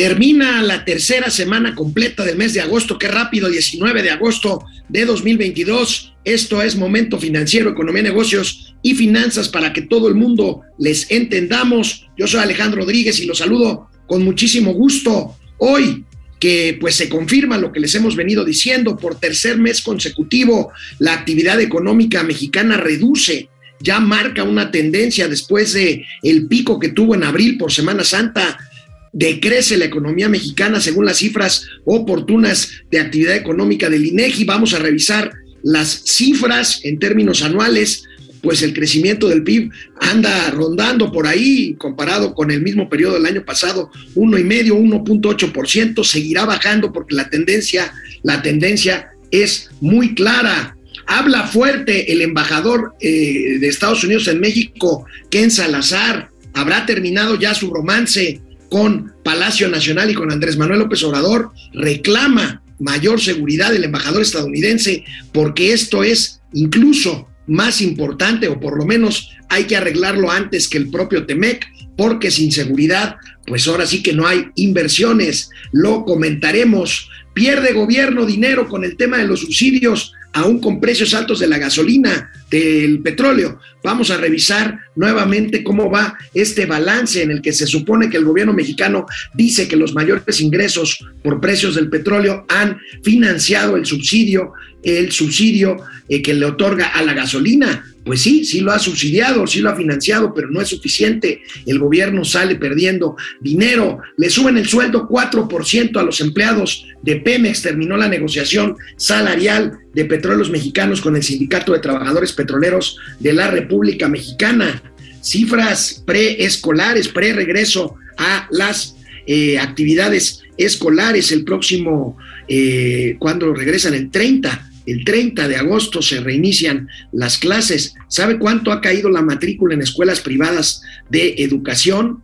Termina la tercera semana completa del mes de agosto, qué rápido, 19 de agosto de 2022. Esto es Momento Financiero, Economía, Negocios y Finanzas para que todo el mundo les entendamos. Yo soy Alejandro Rodríguez y los saludo con muchísimo gusto. Hoy que pues se confirma lo que les hemos venido diciendo, por tercer mes consecutivo la actividad económica mexicana reduce, ya marca una tendencia después de el pico que tuvo en abril por Semana Santa decrece la economía mexicana según las cifras oportunas de actividad económica del INEGI. Vamos a revisar las cifras en términos anuales, pues el crecimiento del PIB anda rondando por ahí comparado con el mismo periodo del año pasado, uno y medio, 1.8%, seguirá bajando porque la tendencia, la tendencia es muy clara. Habla fuerte el embajador eh, de Estados Unidos en México, Ken Salazar. Habrá terminado ya su romance con Palacio Nacional y con Andrés Manuel López Obrador, reclama mayor seguridad del embajador estadounidense porque esto es incluso más importante o por lo menos hay que arreglarlo antes que el propio Temec porque sin seguridad pues ahora sí que no hay inversiones, lo comentaremos, pierde gobierno dinero con el tema de los subsidios aún con precios altos de la gasolina, del petróleo. Vamos a revisar nuevamente cómo va este balance en el que se supone que el gobierno mexicano dice que los mayores ingresos por precios del petróleo han financiado el subsidio, el subsidio eh, que le otorga a la gasolina pues sí, sí lo ha subsidiado, sí lo ha financiado, pero no es suficiente. El gobierno sale perdiendo dinero. Le suben el sueldo 4% a los empleados de Pemex. Terminó la negociación salarial de petróleos mexicanos con el Sindicato de Trabajadores Petroleros de la República Mexicana. Cifras preescolares, pre-regreso a las eh, actividades escolares el próximo, eh, cuando regresan el 30 el 30 de agosto se reinician las clases. ¿Sabe cuánto ha caído la matrícula en escuelas privadas de educación?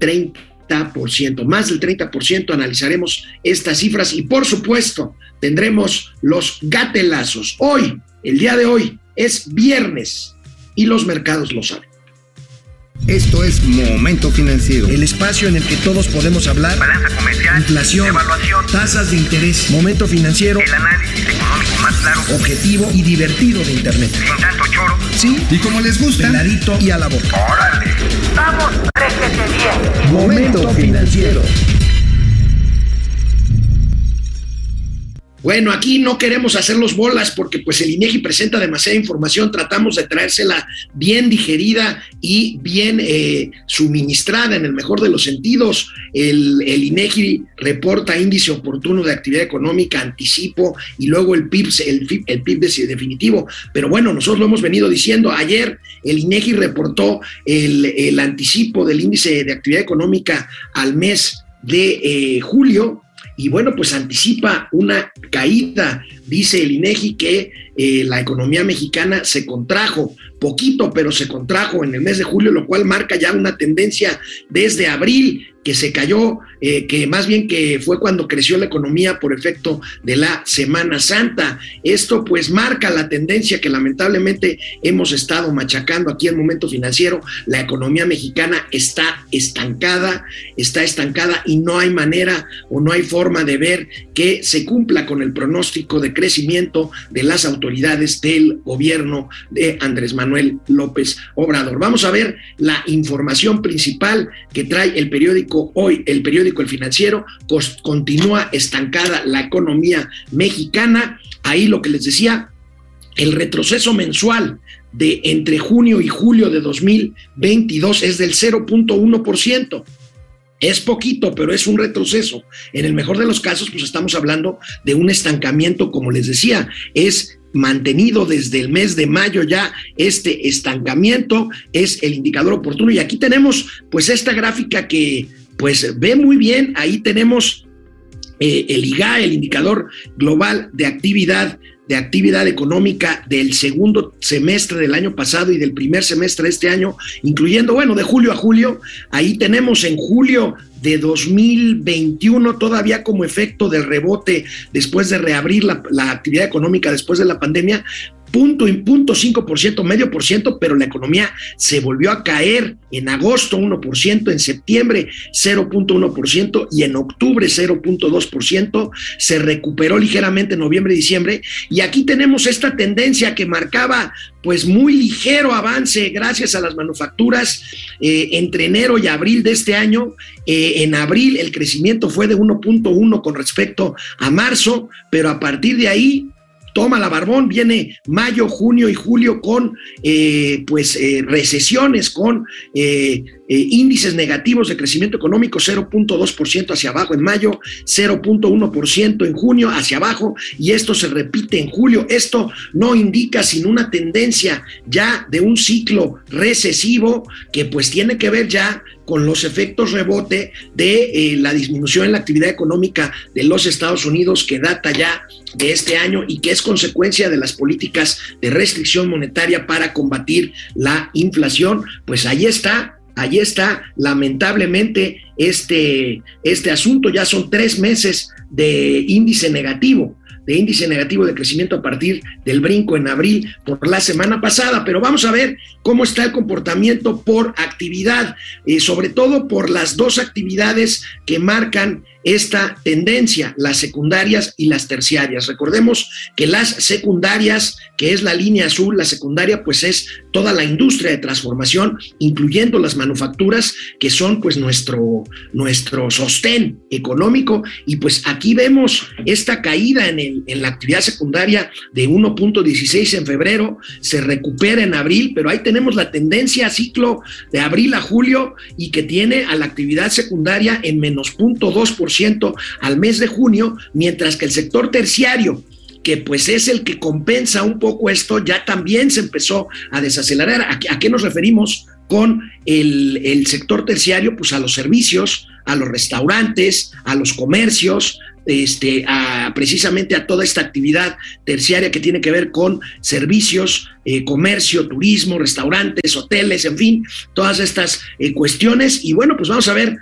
30%, más del 30%. Analizaremos estas cifras y por supuesto tendremos los gatelazos. Hoy, el día de hoy, es viernes y los mercados lo saben. Esto es Momento Financiero. El espacio en el que todos podemos hablar. Balanza comercial. Inflación. Evaluación. Tasas de interés. Momento Financiero. El análisis económico más claro. Objetivo y divertido de Internet. Sin tanto choro. Sí. Y como les gusta. Peladito y a la boca. Órale. Vamos, réjete bien. Momento Financiero. Bueno, aquí no queremos hacerlos bolas porque pues el INEGI presenta demasiada información, tratamos de traérsela bien digerida y bien eh, suministrada en el mejor de los sentidos. El, INEGI reporta índice oportuno de actividad económica, anticipo y luego el PIB, el, el PIB definitivo. Pero bueno, nosotros lo hemos venido diciendo. Ayer el INEGI reportó el, el anticipo del índice de actividad económica al mes de eh, julio y bueno, pues anticipa una caída. Dice el INEGI que eh, la economía mexicana se contrajo poquito, pero se contrajo en el mes de julio, lo cual marca ya una tendencia desde abril que se cayó, eh, que más bien que fue cuando creció la economía por efecto de la Semana Santa. Esto pues marca la tendencia que lamentablemente hemos estado machacando aquí en Momento Financiero. La economía mexicana está estancada, está estancada y no hay manera o no hay forma de ver que se cumpla con el pronóstico de crecimiento de las autoridades del gobierno de Andrés Manuel López Obrador. Vamos a ver la información principal que trae el periódico hoy, el periódico El Financiero, pues, continúa estancada la economía mexicana. Ahí lo que les decía, el retroceso mensual de entre junio y julio de 2022 es del 0.1%. Es poquito, pero es un retroceso. En el mejor de los casos, pues estamos hablando de un estancamiento, como les decía, es mantenido desde el mes de mayo ya este estancamiento, es el indicador oportuno. Y aquí tenemos pues esta gráfica que pues ve muy bien, ahí tenemos eh, el IGA, el indicador global de actividad de actividad económica del segundo semestre del año pasado y del primer semestre de este año, incluyendo, bueno, de julio a julio, ahí tenemos en julio de 2021 todavía como efecto del rebote después de reabrir la, actividad económica después de la pandemia, punto punto 5%, medio por ciento, pero la economía se volvió a caer en agosto 1%, en septiembre 0.1% y en octubre 0.2%, se recuperó ligeramente en noviembre y diciembre. Y aquí tenemos esta tendencia que marcaba pues muy ligero avance gracias a las manufacturas eh, entre enero y abril de este año. Eh, en abril el crecimiento fue de 1.1 con respecto a marzo, pero a partir de ahí toma la barbón, viene mayo, junio y julio con eh, pues eh, recesiones, con eh, índices negativos de crecimiento económico, 0.2% hacia abajo en mayo, 0.1% en junio hacia abajo, y esto se repite en julio. Esto no indica sino una tendencia ya de un ciclo recesivo que pues tiene que ver ya con los efectos rebote de la disminución en la actividad económica de los Estados Unidos que data ya de este año y que es consecuencia de las políticas de restricción monetaria para combatir la inflación, pues ahí está, ahí está lamentablemente este, este asunto, ya son tres meses de índice negativo de índice negativo de crecimiento a partir del brinco en abril por la semana pasada, pero vamos a ver cómo está el comportamiento por actividad, eh, sobre todo por las dos actividades que marcan esta tendencia, las secundarias y las terciarias. Recordemos que las secundarias, que es la línea azul, la secundaria pues es toda la industria de transformación, incluyendo las manufacturas, que son pues nuestro, nuestro sostén económico. Y pues aquí vemos esta caída en, el, en la actividad secundaria de 1.16 en febrero, se recupera en abril, pero ahí tenemos la tendencia a ciclo de abril a julio y que tiene a la actividad secundaria en menos 0.2% al mes de junio, mientras que el sector terciario, que pues es el que compensa un poco esto, ya también se empezó a desacelerar. ¿A, qué nos referimos con el, sector terciario? Pues a los servicios, a los restaurantes, a los comercios, este, precisamente a toda esta actividad terciaria que tiene que ver con servicios, eh, comercio, turismo, restaurantes, hoteles, en fin, todas estas eh, cuestiones. Y bueno, pues vamos a ver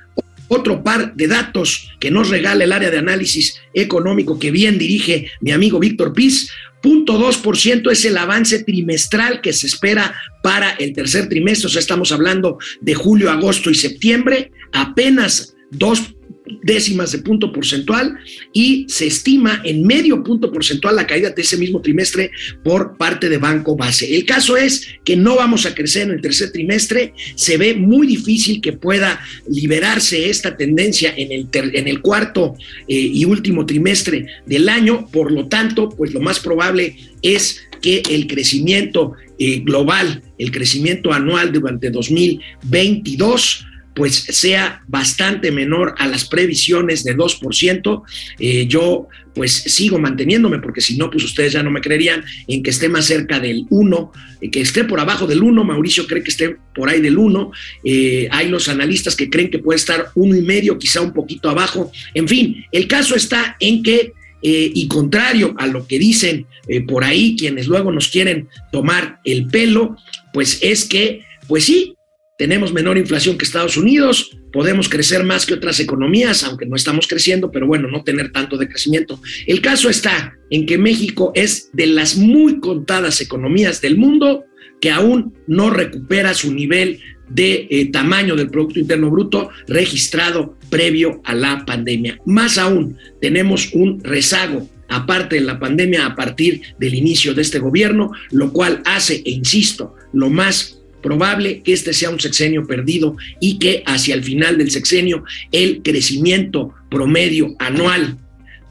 otro par de datos que nos regala el área de análisis económico que bien dirige mi amigo Víctor Piz. Punto ciento es el avance trimestral que se espera para el tercer trimestre, o sea, estamos hablando de julio, agosto y septiembre, apenas dos décimas de punto porcentual y se estima en medio punto porcentual la caída de ese mismo trimestre por parte de Banco Base. El caso es que no vamos a crecer en el tercer trimestre, se ve muy difícil que pueda liberarse esta tendencia en el, en el cuarto eh, y último trimestre del año, por lo tanto, pues lo más probable es que el crecimiento eh, global, el crecimiento anual durante 2022 pues sea bastante menor a las previsiones de 2%. Eh, yo pues sigo manteniéndome, porque si no, pues ustedes ya no me creerían en que esté más cerca del 1, eh, que esté por abajo del 1, Mauricio cree que esté por ahí del 1, eh, hay los analistas que creen que puede estar uno y medio, quizá un poquito abajo, en fin, el caso está en que y contrario a lo que dicen por ahí quienes luego nos quieren tomar el pelo, pues es que, pues sí, tenemos menor inflación que Estados Unidos, podemos crecer más que otras economías, aunque no estamos creciendo, pero bueno, no tener tanto de crecimiento. El caso está en que México es de las muy contadas economías del mundo que aún no recupera su nivel de eh, tamaño del Producto Interno Bruto registrado previo a la pandemia. Más aún, tenemos un rezago aparte de la pandemia a partir del inicio de este gobierno, lo cual hace, e insisto, lo más probable que este sea un sexenio perdido y que hacia el final del sexenio el crecimiento promedio anual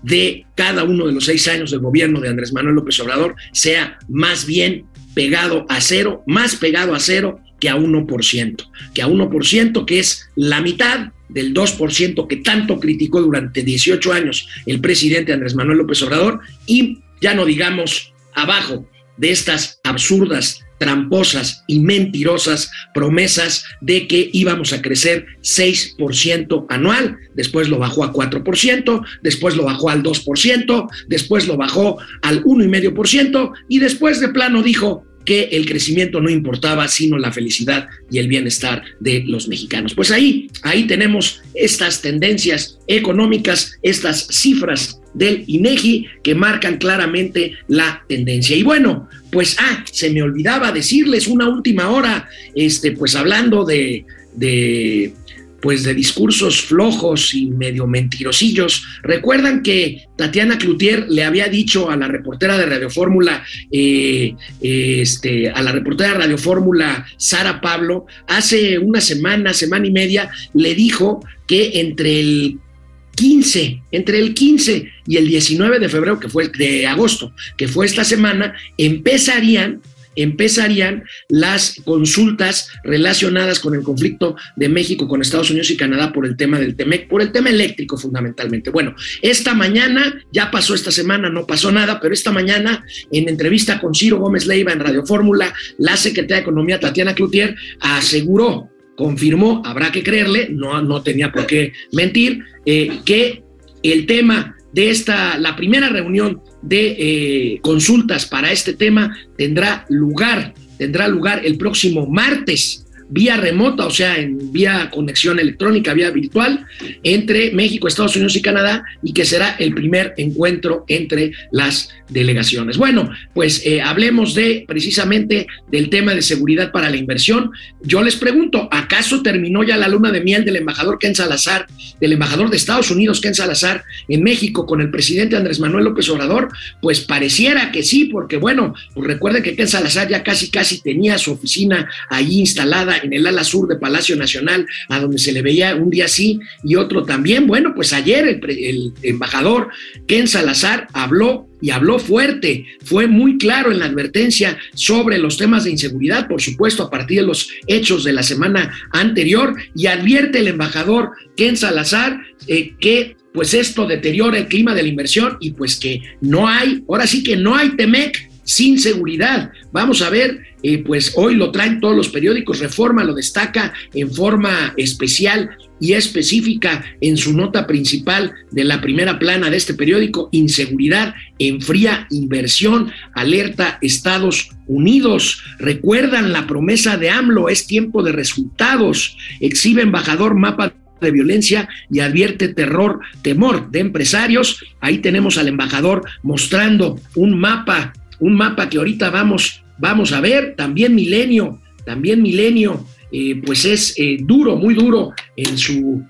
de cada uno de los seis años del gobierno de Andrés Manuel López Obrador sea más bien pegado a cero, más pegado a cero que a 1%, que a 1%, que es la mitad del 2% que tanto criticó durante 18 años el presidente Andrés Manuel López Obrador, y ya no digamos abajo de estas absurdas tramposas y mentirosas promesas de que íbamos a crecer 6% anual, después lo bajó a 4%, después lo bajó al 2%, después lo bajó al 1,5% y después de plano dijo que el crecimiento no importaba, sino la felicidad y el bienestar de los mexicanos. Pues ahí, ahí tenemos estas tendencias económicas, estas cifras del INEGI que marcan claramente la tendencia. Y bueno, pues ah, se me olvidaba decirles una última hora, este, pues hablando de, de pues de discursos flojos y medio mentirosillos. Recuerdan que Tatiana Cloutier le había dicho a la reportera de Radio Fórmula, eh, este, a la reportera de Radio Fórmula, Sara Pablo, hace una semana, semana y media, le dijo que entre el 15, entre el 15 y el 19 de febrero, que fue de agosto, que fue esta semana, empezarían empezarían las consultas relacionadas con el conflicto de México con Estados Unidos y Canadá por el tema del TEMEC, por el tema eléctrico fundamentalmente. Bueno, esta mañana, ya pasó esta semana, no pasó nada, pero esta mañana, en entrevista con Ciro Gómez Leiva en Radio Fórmula, la secretaria de Economía, Tatiana Cloutier, aseguró, confirmó, habrá que creerle, no, no tenía por qué mentir, eh, que el tema de esta, la primera reunión de eh, consultas para este tema tendrá lugar, tendrá lugar el próximo martes vía remota, o sea, en vía conexión electrónica, vía virtual, entre México, Estados Unidos y Canadá, y que será el primer encuentro entre las delegaciones. Bueno, pues eh, hablemos de precisamente del tema de seguridad para la inversión. Yo les pregunto, ¿acaso terminó ya la luna de miel del embajador Ken Salazar, del embajador de Estados Unidos Ken Salazar en México con el presidente Andrés Manuel López Obrador? Pues pareciera que sí, porque bueno, pues recuerden que Ken Salazar ya casi casi tenía su oficina ahí instalada en el ala sur de Palacio Nacional, a donde se le veía un día sí y otro también. Bueno, pues ayer el, embajador Ken Salazar habló y habló fuerte, fue muy claro en la advertencia sobre los temas de inseguridad, por supuesto, a partir de los hechos de la semana anterior, y advierte el embajador Ken Salazar eh, que pues esto deteriora el clima de la inversión y pues que no hay, ahora sí que no hay Temec sin seguridad. Vamos a ver, eh, pues hoy lo traen todos los periódicos, Reforma lo destaca en forma especial y específica en su nota principal de la primera plana de este periódico, Inseguridad enfría inversión, alerta Estados Unidos. Recuerdan la promesa de AMLO, es tiempo de resultados, exhibe embajador mapa de violencia y advierte terror, temor de empresarios. Ahí tenemos al embajador mostrando un mapa un mapa que ahorita vamos, vamos a ver, también Milenio, también Milenio, eh, pues es eh, duro, muy duro en su,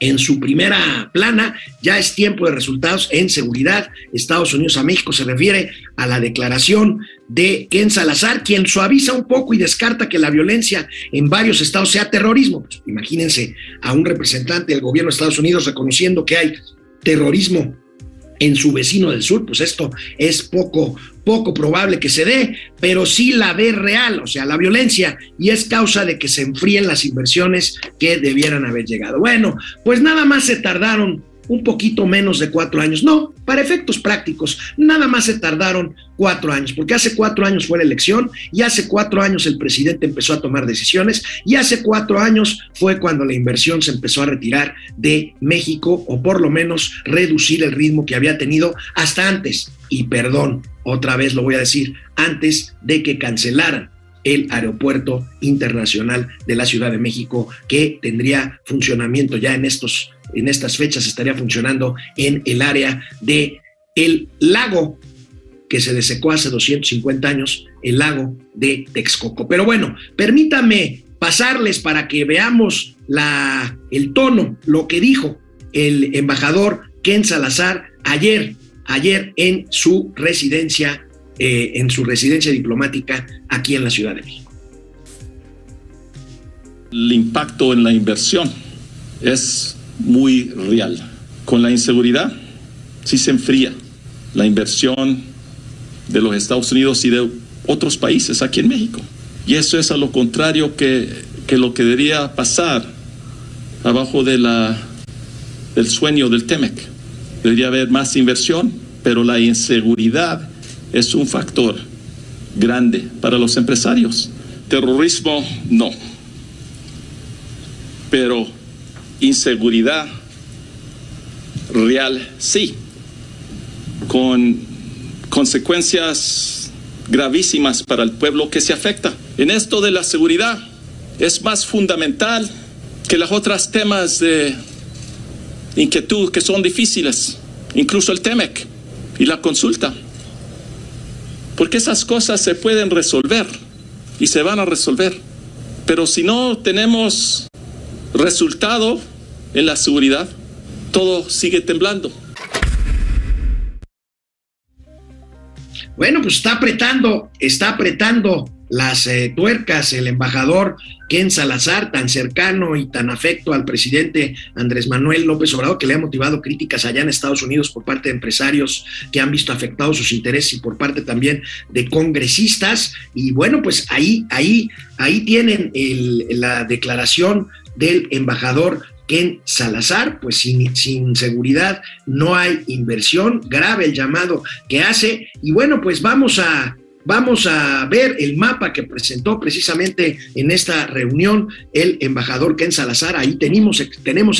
en su primera plana, ya es tiempo de resultados en seguridad. Estados Unidos a México se refiere a la declaración de Ken Salazar, quien suaviza un poco y descarta que la violencia en varios estados sea terrorismo. Pues, imagínense a un representante del gobierno de Estados Unidos reconociendo que hay terrorismo en su vecino del sur, pues esto es poco, poco probable que se dé, pero sí la ve real, o sea, la violencia, y es causa de que se enfríen las inversiones que debieran haber llegado. Bueno, pues nada más se tardaron un poquito menos de cuatro años. No, para efectos prácticos, nada más se tardaron cuatro años, porque hace cuatro años fue la elección y hace cuatro años el presidente empezó a tomar decisiones y hace cuatro años fue cuando la inversión se empezó a retirar de México o por lo menos reducir el ritmo que había tenido hasta antes. Y perdón, otra vez lo voy a decir, antes de que cancelaran el aeropuerto internacional de la Ciudad de México que tendría funcionamiento ya en estos en estas fechas estaría funcionando en el área de el lago que se desecó hace 250 años, el lago de Texcoco. Pero bueno, permítame pasarles para que veamos la, el tono, lo que dijo el embajador Ken Salazar ayer, ayer en su residencia, eh, en su residencia diplomática aquí en la Ciudad de México. El impacto en la inversión es muy real. Con la inseguridad, sí se enfría la inversión de los Estados Unidos y de otros países aquí en México. Y eso es a lo contrario que, que lo que debería pasar abajo de la, del sueño del TEMEC. Debería haber más inversión, pero la inseguridad es un factor grande para los empresarios. Terrorismo, no. Pero inseguridad real, sí. Con consecuencias gravísimas para el pueblo que se afecta. En esto de la seguridad es más fundamental que los otros temas de inquietud que son difíciles, incluso el TEMEC y la consulta. Porque esas cosas se pueden resolver y se van a resolver. Pero si no tenemos resultado en la seguridad, todo sigue temblando. Bueno, pues está apretando, está apretando las eh, tuercas el embajador Ken Salazar, tan cercano y tan afecto al presidente Andrés Manuel López Obrador, que le ha motivado críticas allá en Estados Unidos por parte de empresarios que han visto afectados sus intereses y por parte también de congresistas. Y bueno, pues ahí, ahí, ahí tienen la declaración del embajador Ken Salazar, pues sin, seguridad no hay inversión, grave el llamado que hace. Y bueno, pues vamos a, vamos a ver el mapa que presentó precisamente en esta reunión el embajador Ken Salazar. Ahí tenemos, tenemos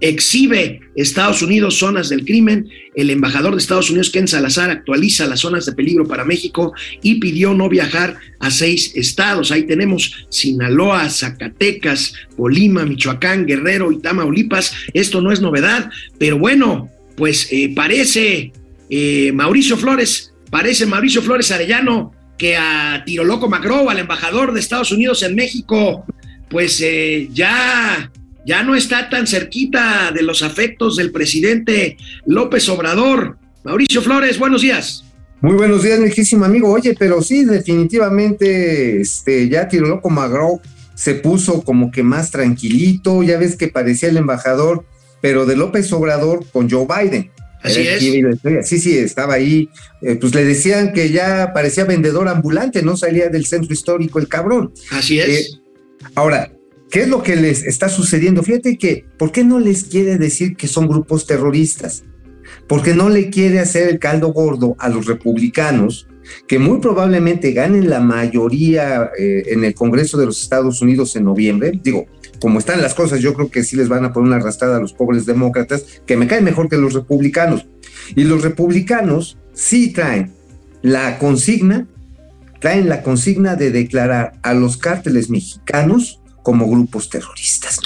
exhibe Estados Unidos zonas del crimen. El embajador de Estados Unidos, Ken Salazar, actualiza las zonas de peligro para México y pidió no viajar a seis estados. Ahí tenemos Sinaloa, Zacatecas, Colima, Michoacán, Guerrero y Tamaulipas. Esto no es novedad, pero bueno, pues eh, parece eh, Mauricio Flores, parece Mauricio Flores Arellano que a Tiro Loco Macro, al embajador de Estados Unidos en México, pues eh, ya ya no está tan cerquita de los afectos del presidente López Obrador. Mauricio Flores, buenos días. Muy buenos días, mi amigo. Oye, pero sí, definitivamente, este, ya Tiro Loco Magro se puso como que más tranquilito. Ya ves que parecía el embajador, pero de López Obrador con Joe Biden. Así es. Sí, sí, estaba ahí. Eh, pues le decían que ya parecía vendedor ambulante, no salía del centro histórico el cabrón. Así es. Eh, ahora, ¿Qué es lo que les está sucediendo? Fíjate que, ¿por qué no les quiere decir que son grupos terroristas? Porque no le quiere hacer el caldo gordo a los republicanos, que muy probablemente ganen la mayoría eh, en el Congreso de los Estados Unidos en noviembre. Digo, como están las cosas, yo creo que sí les van a poner una arrastrada a los pobres demócratas, que me caen mejor que los republicanos. Y los republicanos sí traen la consigna, traen la consigna de declarar a los cárteles mexicanos como grupos terroristas.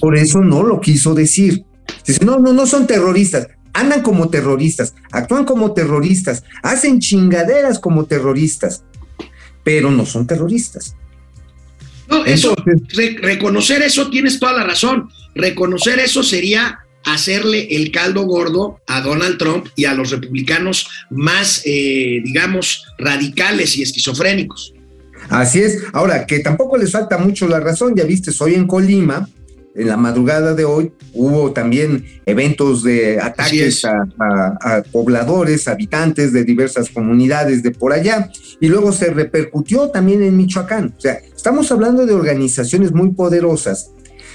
Por eso no lo quiso decir. Dice, no, no, no son terroristas, andan como terroristas, actúan como terroristas, hacen chingaderas como terroristas, pero no son terroristas. No, eso, reconocer eso tienes toda la razón. Reconocer eso sería hacerle el caldo gordo a Donald Trump y a los republicanos más, eh, digamos, radicales y esquizofrénicos. Así es. Ahora, que tampoco les falta mucho la razón, ya viste, soy en Colima, en la madrugada de hoy hubo también eventos de ataques a, pobladores, habitantes de diversas comunidades de por allá, y luego se repercutió también en Michoacán. O sea, estamos hablando de organizaciones muy poderosas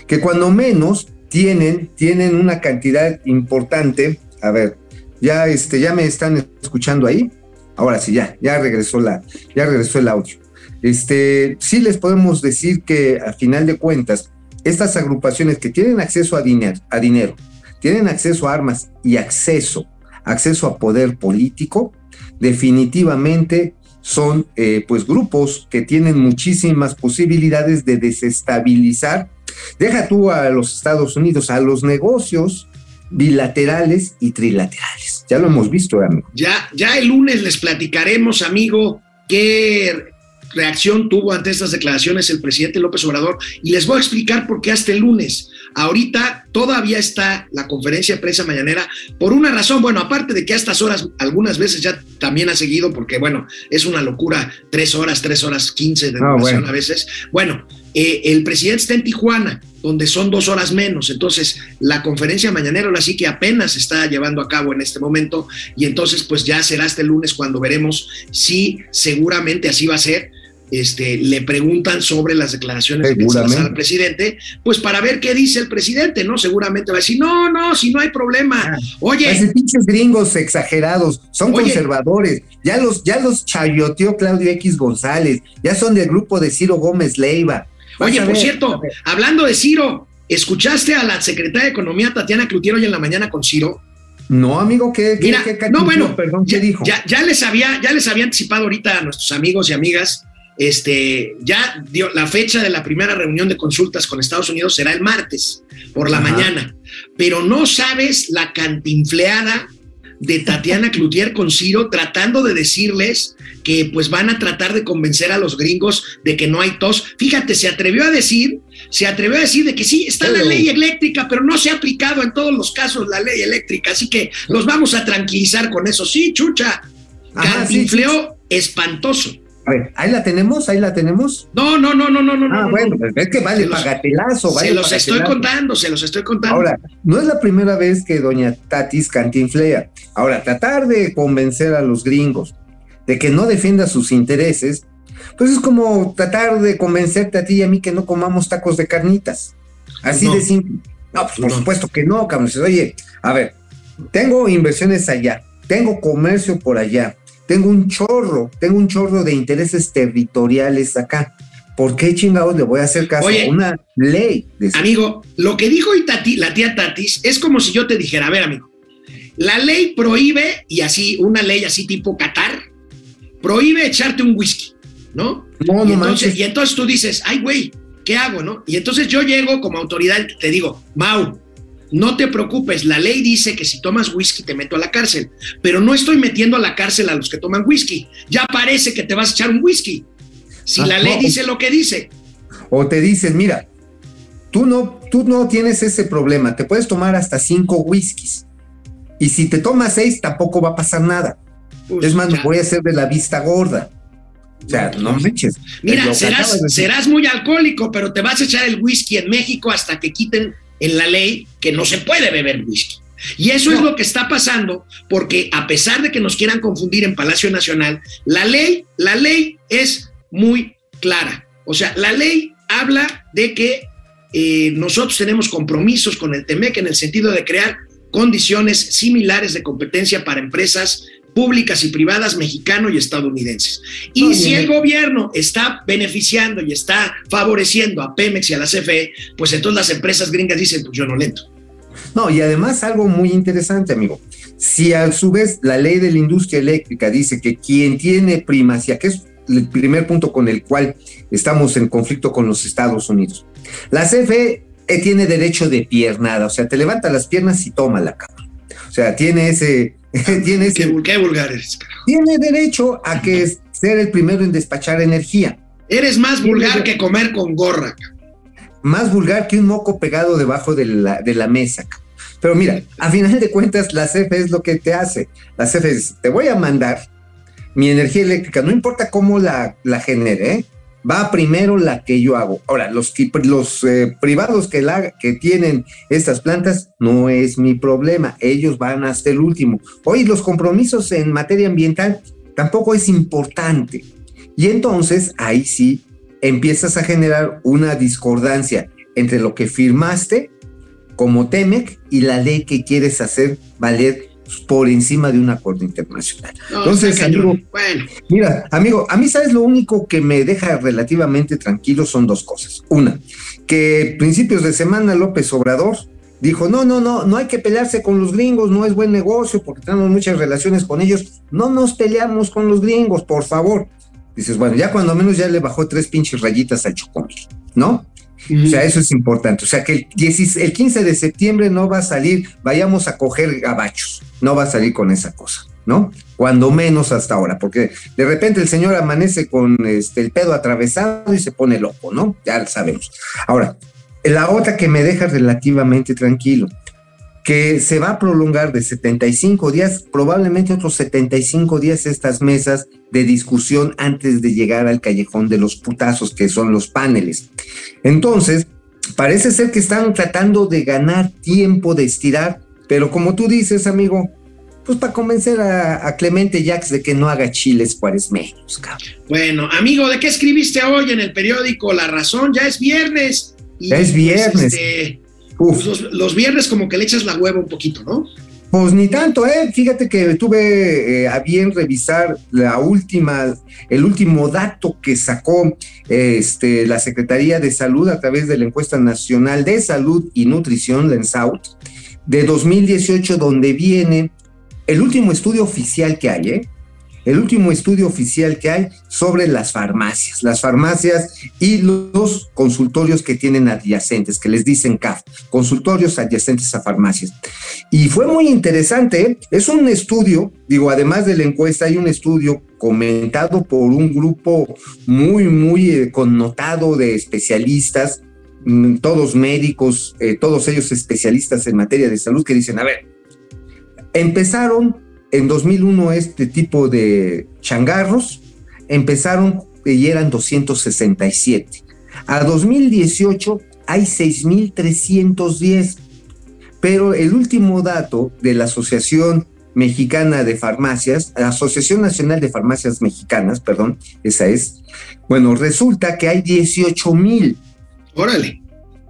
que cuando menos tienen, tienen una cantidad importante. A ver, ya, este, ya me están escuchando ahí. Ahora sí, ya, ya regresó la, ya regresó el audio. Este, sí les podemos decir que a final de cuentas, estas agrupaciones que tienen acceso a dinero, a dinero, tienen acceso a armas y acceso, acceso a poder político, definitivamente son eh, pues grupos que tienen muchísimas posibilidades de desestabilizar. Deja tú a los Estados Unidos, a los negocios bilaterales y trilaterales. Ya lo hemos visto, amigo. Ya, ya el lunes les platicaremos, amigo, qué reacción tuvo ante estas declaraciones el presidente López Obrador y les voy a explicar por qué hasta el lunes. Ahorita todavía está la conferencia de prensa mañanera por una razón, bueno, aparte de que a estas horas algunas veces ya también ha seguido porque bueno, es una locura, tres horas, tres horas quince de ah, duración a veces. Bueno, eh, el presidente está en Tijuana, donde son dos horas menos. Entonces, la conferencia mañanera ahora sí que apenas se está llevando a cabo en este momento y entonces pues ya será este lunes cuando veremos si seguramente así va a ser este, le preguntan sobre las declaraciones de Salazar al presidente, pues para ver qué dice el presidente, ¿no? Seguramente va a decir, no, no, si no hay problema. Ah, Oye. Esos pinches gringos exagerados, son conservadores, ya los, ya los chayoteó Claudio X González, ya son del grupo de Ciro Gómez Leiva. Oye, por cierto, hablando de Ciro, ¿escuchaste a la secretaria de Economía Tatiana Clutier hoy en la mañana con Ciro? No, amigo, ¿qué, Mira, no, bueno, perdón, ¿qué dijo? Ya, ya, les había, ya les había anticipado ahorita a nuestros amigos y amigas este, ya dio la fecha de la primera reunión de consultas con Estados Unidos será el martes por la mañana, pero no sabes la cantinfleada de Tatiana Cloutier con Ciro tratando de decirles que pues van a tratar de convencer a los gringos de que no hay tos. Fíjate, se atrevió a decir, se atrevió a decir de que sí, está la ley eléctrica, pero no se ha aplicado en todos los casos la ley eléctrica, así que los vamos a tranquilizar con eso. Sí, chucha, cantinfleó espantoso. A ver, ahí la tenemos, ahí la tenemos. No, no, no, no, no, no. Ah, bueno, es que vale pagatelazo. se los estoy contando, se los estoy contando. Ahora, no es la primera vez que doña Tatis cantinflea. Ahora, tratar de convencer a los gringos de que no defienda sus intereses, pues es como tratar de convencerte a ti y a mí que no comamos tacos de carnitas. Así de simple. No, pues por supuesto que no, cabrón. Oye, a ver, tengo inversiones allá, tengo comercio por allá, tengo un chorro, tengo un chorro de intereses territoriales acá. ¿Por qué chingados le voy a hacer caso a una ley? amigo, lo que dijo la tía Tatis es como si yo te dijera, a ver, amigo, la ley prohíbe, y así, una ley así tipo Qatar, prohíbe echarte un whisky, ¿no? No, y, entonces, y entonces tú dices, ay, güey, ¿qué hago, no? Y entonces yo llego como autoridad y te digo, Mau, no te preocupes, la ley dice que si tomas whisky te meto a la cárcel, pero no estoy metiendo a la cárcel a los que toman whisky. Ya parece que te vas a echar un whisky. Si la ah, ley dice lo que dice. O te dicen, mira, tú no, tú no tienes ese problema, te puedes tomar hasta cinco whiskies. Y si te tomas seis, tampoco va a pasar nada. Pues es más, me voy a hacer de la vista gorda. O sea, no me eches. Mira, serás, serás muy alcohólico, pero te vas a echar el whisky en México hasta que quiten en la ley que no se puede beber whisky. Y eso es lo que está pasando porque a pesar de que nos quieran confundir en Palacio Nacional, la ley, la ley es muy clara. O sea, la ley habla de que eh, nosotros tenemos compromisos con el TEMEC en el sentido de crear condiciones similares de competencia para empresas públicas y privadas mexicano y estadounidenses. Y si el gobierno está beneficiando y está favoreciendo a Pemex y a la CFE, pues entonces las empresas gringas dicen, pues yo no lento. No, y además algo muy interesante, amigo. Si a su vez la ley de la industria eléctrica dice que quien tiene primacía, que es el primer punto con el cual estamos en conflicto con los Estados Unidos, la CFE tiene derecho de piernada, o sea, te levanta las piernas y toma la cama. O sea, tiene ese, tiene ¿Qué, vulgar Tiene derecho a que ser el primero en despachar energía. Eres más vulgar que comer con gorra. Más vulgar que un moco pegado debajo de la, de la mesa. Pero mira, a final de cuentas, la CFE es lo que te hace. La CFE dice, te voy a mandar mi energía eléctrica, no importa cómo la, la genere, ¿eh? Va primero la que yo hago. Ahora, los, eh, privados que, que tienen estas plantas no es mi problema, ellos van hasta el último. Hoy los compromisos en materia ambiental tampoco es importante. Y entonces ahí sí empiezas a generar una discordancia entre lo que firmaste como TEMEC y la ley que quieres hacer valer por encima de un acuerdo internacional. Entonces, amigo, mira, amigo, a mí sabes lo único que me deja relativamente tranquilo son dos cosas. Una, que principios de semana López Obrador dijo, no, no, no, no hay que pelearse con los gringos, no es buen negocio porque tenemos muchas relaciones con ellos, no nos peleamos con los gringos, por favor. Dices, bueno, ya cuando menos ya le bajó tres pinches rayitas al chocomil, ¿no? O sea, eso es importante. O sea, que el, 15 de septiembre no va a salir, vayamos a coger gabachos, no va a salir con esa cosa, ¿no? Cuando menos hasta ahora, porque de repente el señor amanece con este, el pedo atravesado y se pone loco, ¿no? Ya lo sabemos. Ahora, la otra que me deja relativamente tranquilo, que se va a prolongar de 75 días, probablemente otros 75 días estas mesas de discusión antes de llegar al callejón de los putazos, que son los paneles. Entonces, parece ser que están tratando de ganar tiempo, de estirar, pero como tú dices, amigo, pues para convencer a, a Clemente Jacks de que no haga chiles cuaresmeños, cabrón. Bueno, amigo, ¿de qué escribiste hoy en el periódico La Razón? Ya es viernes. Y, Ya es pues, viernes. este, Uf. los, los viernes como que le echas la hueva un poquito, ¿no? Pues ni tanto, ¿eh? Fíjate que tuve eh, a bien revisar la última, el último dato que sacó eh, este, la Secretaría de Salud a través de la encuesta nacional de salud y nutrición, la ENSAUT, de 2018, donde viene el último estudio oficial que hay, ¿eh? El último estudio oficial que hay sobre las farmacias, las farmacias y los consultorios que tienen adyacentes, que les dicen CAF, consultorios adyacentes a farmacias. Y fue muy interesante, ¿eh? es un estudio, digo, además de la encuesta, hay un estudio comentado por un grupo muy, muy eh, connotado de especialistas, mm, todos médicos, eh, todos ellos especialistas en materia de salud, que dicen, a ver, empezaron en 2001 este tipo de changarros, empezaron y eran 267. A 2018 hay 6.310 pero el último dato de la Asociación Mexicana de Farmacias, la Asociación Nacional de Farmacias Mexicanas, perdón, esa es, bueno, resulta que hay 18 mil, Órale.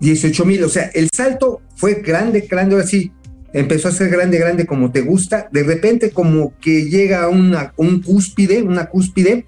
18 mil, o sea, el salto fue grande, grande, ahora sí, empezó a ser grande, grande como te gusta, de repente como que llega a una, un cúspide, una cúspide,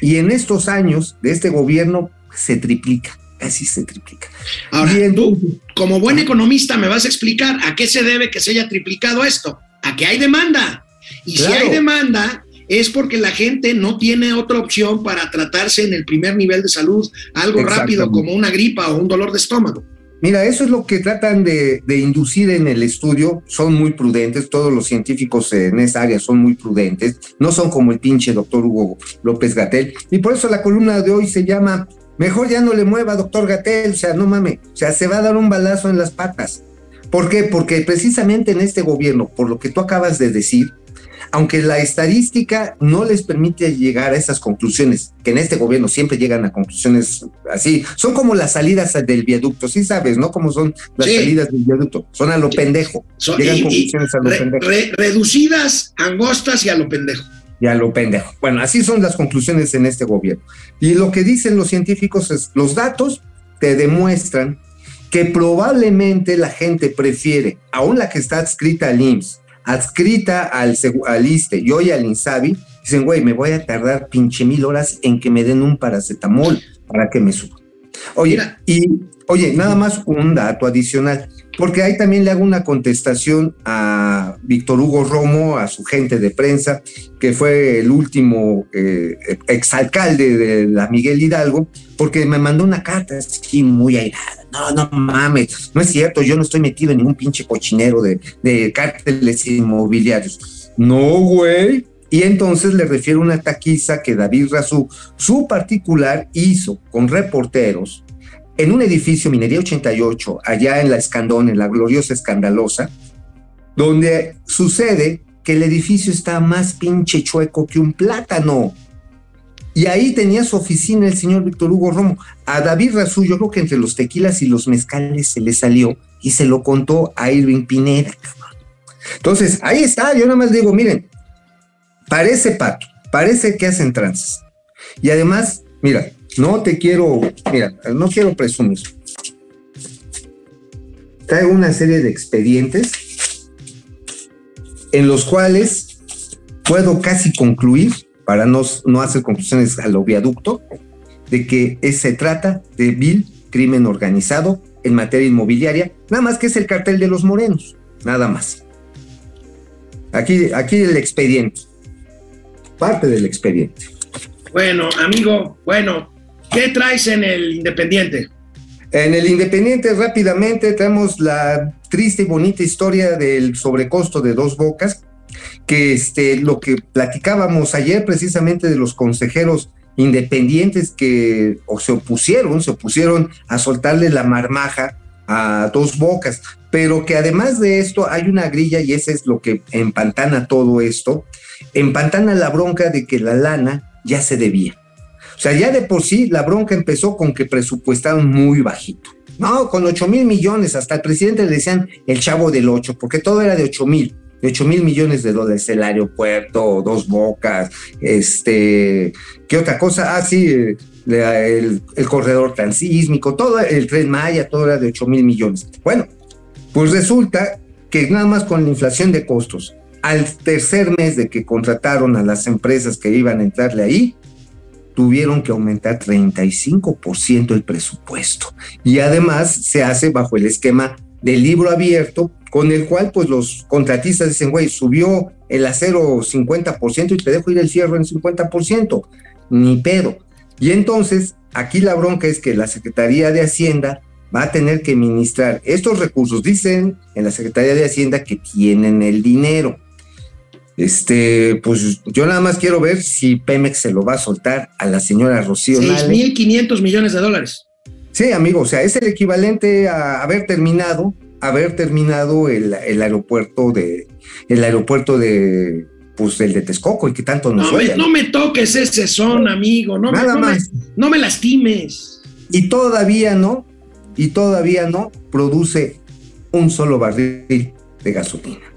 y en estos años de este gobierno se triplica, casi se triplica. Ahora, Y tú, como buen economista, me vas a explicar a qué se debe que se haya triplicado esto. A que hay demanda. Y si Claro. hay demanda, es porque la gente no tiene otra opción para tratarse en el primer nivel de salud, algo rápido como una gripa o un dolor de estómago. Mira, eso es lo que tratan de, inducir en el estudio. Son muy prudentes, todos los científicos en esa área son muy prudentes. No son como el pinche doctor Hugo López Gatel. Y por eso la columna de hoy se llama Mejor ya no le mueva, doctor Gatel. O sea, no mames. O sea, se va a dar un balazo en las patas. ¿Por qué? Porque precisamente en este gobierno, por lo que tú acabas de decir, aunque la estadística no les permite llegar a esas conclusiones, que en este gobierno siempre llegan a conclusiones así, son como las salidas del viaducto, sí sabes, ¿no? Como son las Sí. salidas del viaducto, son a lo pendejo, So- llegan y conclusiones a lo re- pendejo. re- reducidas, angostas y a lo pendejo. y a lo pendejo. Bueno, así son las conclusiones en este gobierno. Y lo que dicen los científicos es, los datos te demuestran que probablemente la gente prefiere, aún la que está adscrita al IMSS, adscrita al, al ISTE y hoy al INSABI, dicen, güey, me voy a tardar pinche mil horas en que me den un paracetamol para que me suba. Oye, Mira. y oye, nada más un dato adicional, porque ahí también le hago una contestación a Víctor Hugo Romo, a su gente de prensa, que fue el último eh, exalcalde de la Miguel Hidalgo, porque me mandó una carta así muy airada. No, no mames, no es cierto, yo no estoy metido en ningún pinche cochinero de, de cárteles inmobiliarios. No, güey. Y entonces le refiero una taquiza que David Razú, su particular, hizo con reporteros en un edificio Minería 88, allá en la Escandón, en la gloriosa Escandalosa, donde sucede que el edificio está más pinche chueco que un plátano. Y ahí tenía su oficina el señor Víctor Hugo Romo. A David Razú, yo creo que entre los tequilas y los mezcales se le salió y se lo contó a Irving Pineda. Entonces, ahí está, yo nada más digo, miren, parece pato, parece que hacen trances. Y además, mira, no te quiero, mira, no quiero presumir. Traigo una serie de expedientes en los cuales puedo casi concluir, para no, no hacer conclusiones a lo viaducto, de que se trata de vil crimen organizado en materia inmobiliaria, nada más que es el cartel de los morenos, nada más. Aquí, aquí el expediente, parte del expediente. Bueno, amigo, bueno, ¿qué traes en el Independiente? En el Independiente rápidamente tenemos la triste y bonita historia del sobrecosto de dos bocas, que este, lo que platicábamos ayer precisamente de los consejeros independientes que o se opusieron, se opusieron a soltarle la marmaja a dos bocas, pero que además de esto hay una grilla y ese es lo que empantana todo esto, empantana la bronca de que la lana ya se debía. O sea, ya de por sí la bronca empezó con que presupuestaron muy bajito. No, con 8 mil millones, hasta el presidente le decían el chavo del 8, porque todo era de 8 mil. de 8 mil millones de dólares, el aeropuerto, dos bocas, este, ¿qué otra cosa? Ah, sí, el, el corredor transísmico, todo el tren Maya, todo era de 8 mil millones. Bueno, pues resulta que nada más con la inflación de costos, al tercer mes de que contrataron a las empresas que iban a entrarle ahí, tuvieron que aumentar 35% el presupuesto. Y además se hace bajo el esquema del libro abierto, con el cual pues los contratistas dicen, güey, subió el acero 50% y te dejo ir el cierre en 50%, ni pedo. Y entonces, aquí la bronca es que la Secretaría de Hacienda va a tener que administrar estos recursos. Dicen en la Secretaría de Hacienda que tienen el dinero. Este, pues yo nada más quiero ver si Pemex se lo va a soltar a la señora Rocío 6.500 millones de dólares. Sí, amigo, o sea, es el equivalente a haber terminado, haber terminado el, aeropuerto de, el aeropuerto de, pues el de Texcoco, y que tanto nos no, me, no me toques ese son, amigo, no, Nada más. no me lastimes. Y todavía no, y todavía no produce un solo barril de gasolina.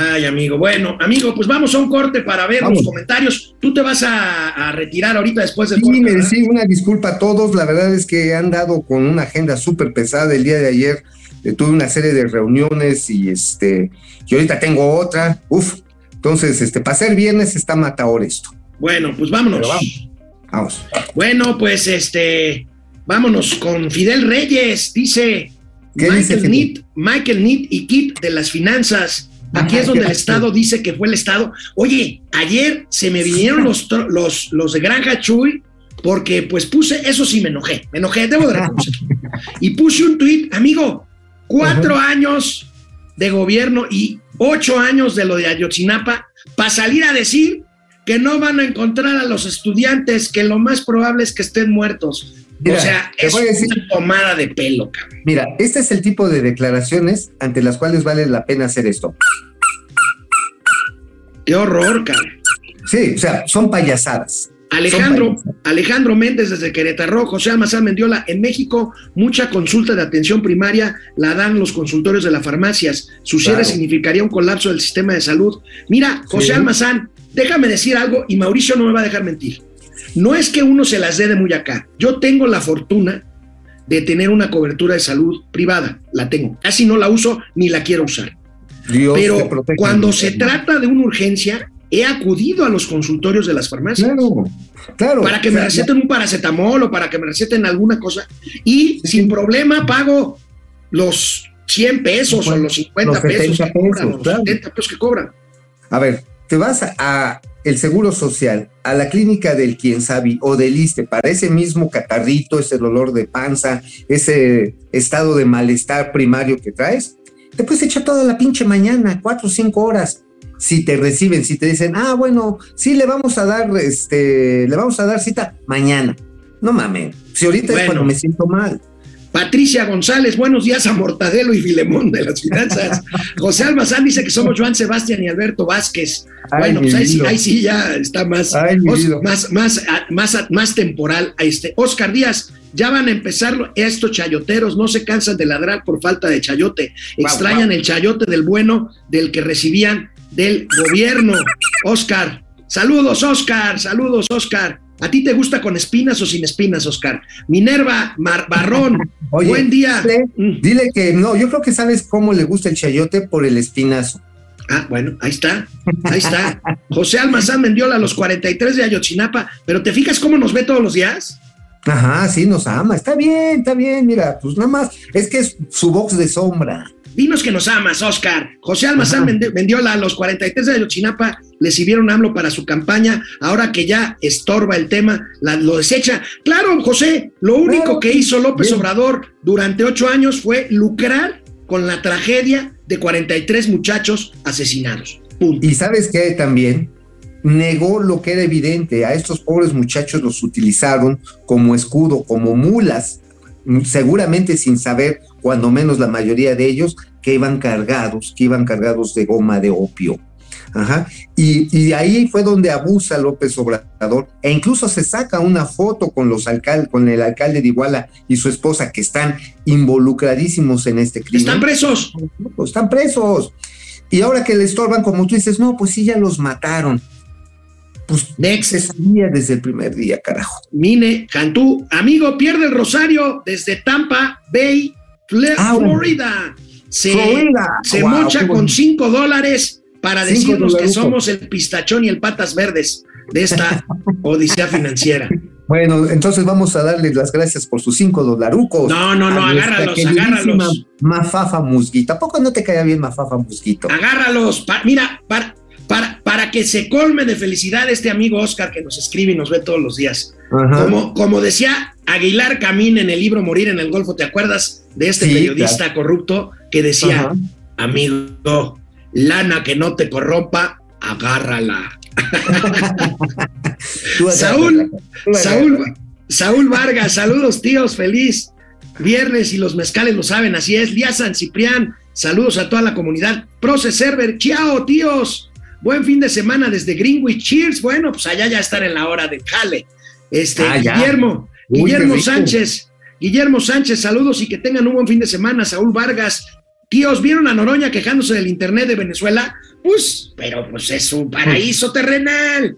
Ay, amigo. Bueno, amigo, pues vamos a un corte para ver los comentarios. Tú te vas a, retirar ahorita después del sí, corte. Sí, una disculpa a todos. La verdad es que han dado con una agenda súper pesada el día de ayer. Eh, tuve una serie de reuniones y este, y ahorita tengo otra. Uf. Entonces, este, para ser viernes está matador esto. Bueno, pues vámonos. vamos. Vamos. Bueno, pues este, vámonos con Fidel Reyes. Dice Michael Nitt, Michael Nitt y Kit de las finanzas Aquí es donde el Estado dice que fue el Estado. Oye, ayer se me vinieron los, los, los de Granja Chuy porque pues puse, eso sí me enojé, me enojé, debo de reconocer. Y puse un tuit, amigo, cuatro años de gobierno y ocho años de lo de Ayotzinapa para salir a decir que no van a encontrar a los estudiantes, que lo más probable es que estén muertos. O sea, es una tomada de pelo, cabrón. Mira, este es el tipo de declaraciones ante las cuales vale la pena hacer esto. Qué horror, cabrón. Sí, o sea, son payasadas. Alejandro, Alejandro Méndez desde Querétaro, José Almazán Mendiola, en México mucha consulta de atención primaria la dan los consultorios de las farmacias. Su cierre significaría un colapso del sistema de salud. Mira, José Almazán, déjame decir algo y Mauricio no me va a dejar mentir. No es que uno se las dé de muy acá. Yo tengo la fortuna de tener una cobertura de salud privada. La tengo. Casi no la uso ni la quiero usar. Pero cuando se trata de una urgencia, he acudido a los consultorios de las farmacias. Claro, claro. Para que me receten un paracetamol o para que me receten alguna cosa. Y sin problema pago los 100 pesos o los 50 pesos, que cobran, los 70 pesos que cobran. A ver, te vas a el Seguro Social, a la clínica del quien sabe o del ISTE para ese mismo catarrito, ese dolor de panza, ese estado de malestar primario que traes, te puedes echar toda la pinche mañana, cuatro o cinco horas. Si te reciben, si te dicen, ah, bueno, sí le vamos a dar, este, le vamos a dar cita mañana. No mames, si ahorita es cuando me siento mal. Patricia González, buenos días a Mortadelo y Filemón de las finanzas. José Almazán dice que somos Joan Sebastián y Alberto Vázquez. bueno, pues ahí sí, ya está más, más, más, más, más, temporal. Este. Oscar Díaz, ya van a empezar estos chayoteros, no se cansan de ladrar por falta de chayote. Extrañan el chayote del bueno del que recibían del gobierno. Oscar, saludos, Oscar, saludos, Oscar. ¿A ti te gusta con espinas o sin espinas, Oscar? Minerva Mar Barrón, buen día. Mm. Dile, que no, yo creo que sabes cómo le gusta el chayote por el espinazo. Ah, bueno, ahí está, ahí está. José Almazán Mendiola a los 43 de Ayotzinapa, pero ¿te fijas cómo nos ve todos los días? Ajá, sí, nos ama, está bien, está bien, mira, pues nada más, es que es su box de sombra. Dinos que nos amas, Oscar. José Almazán Mendiola a los 43 de Ayotzinapa le sirvieron AMLO para su campaña, ahora que ya estorba el tema, lo desecha. Claro, José, lo único que hizo López Obrador durante ocho años fue lucrar con la tragedia de 43 muchachos asesinados. Y sabes qué también negó lo que era evidente, a estos pobres muchachos los utilizaron como escudo, como mulas, seguramente sin saber, cuando menos la mayoría de ellos, que iban cargados, que iban cargados de goma de opio. Ajá. Y, ahí fue donde abusa López Obrador e incluso se saca una foto con los alcaldes, con el alcalde de Iguala y su esposa que están involucradísimos en este crimen. Están presos. Están presos. Y ahora que le estorban, como tú dices, no, pues sí, ya los mataron. Pues Next. se sabía desde el primer día, carajo. Mine Cantú, amigo, pierde el Rosario desde Tampa Bay, Ah, bueno. Se, Florida. se Wow, mocha con bonito. 5 dólares para decirnos que somos el pistachón y el patas verdes de esta odisea financiera. Bueno, entonces vamos a darles las gracias por sus cinco dolarucos. No, no, no, agárralos, agárralos. Mafafa Musguito. ¿A poco no te caía bien Mafafa Musguito? Agárralos. pa- mira, para, para, para que se colme de felicidad este amigo Oscar que nos escribe y nos ve todos los días. Ajá. Como, como decía Aguilar Camín en el libro Morir en el Golfo, ¿te acuerdas de este Sí, periodista corrupto que decía, amigo, lana que no te corrompa, agárrala. Saúl, Saúl. Saúl Vargas, saludos tíos, feliz viernes y los mezcales lo saben, así es. Lía San Ciprián, saludos a toda la comunidad. Proce Server, chao tíos. Buen fin de semana desde Greenwich, cheers. Bueno, pues allá ya están en la hora de jale. Este, Ah. Guillermo, Uy, Guillermo. Sánchez, Guillermo Sánchez, saludos y que tengan un buen fin de semana. Saúl Vargas, tíos, ¿vieron a Noroña quejándose del internet de Venezuela? Pues, pero pues es un paraíso terrenal.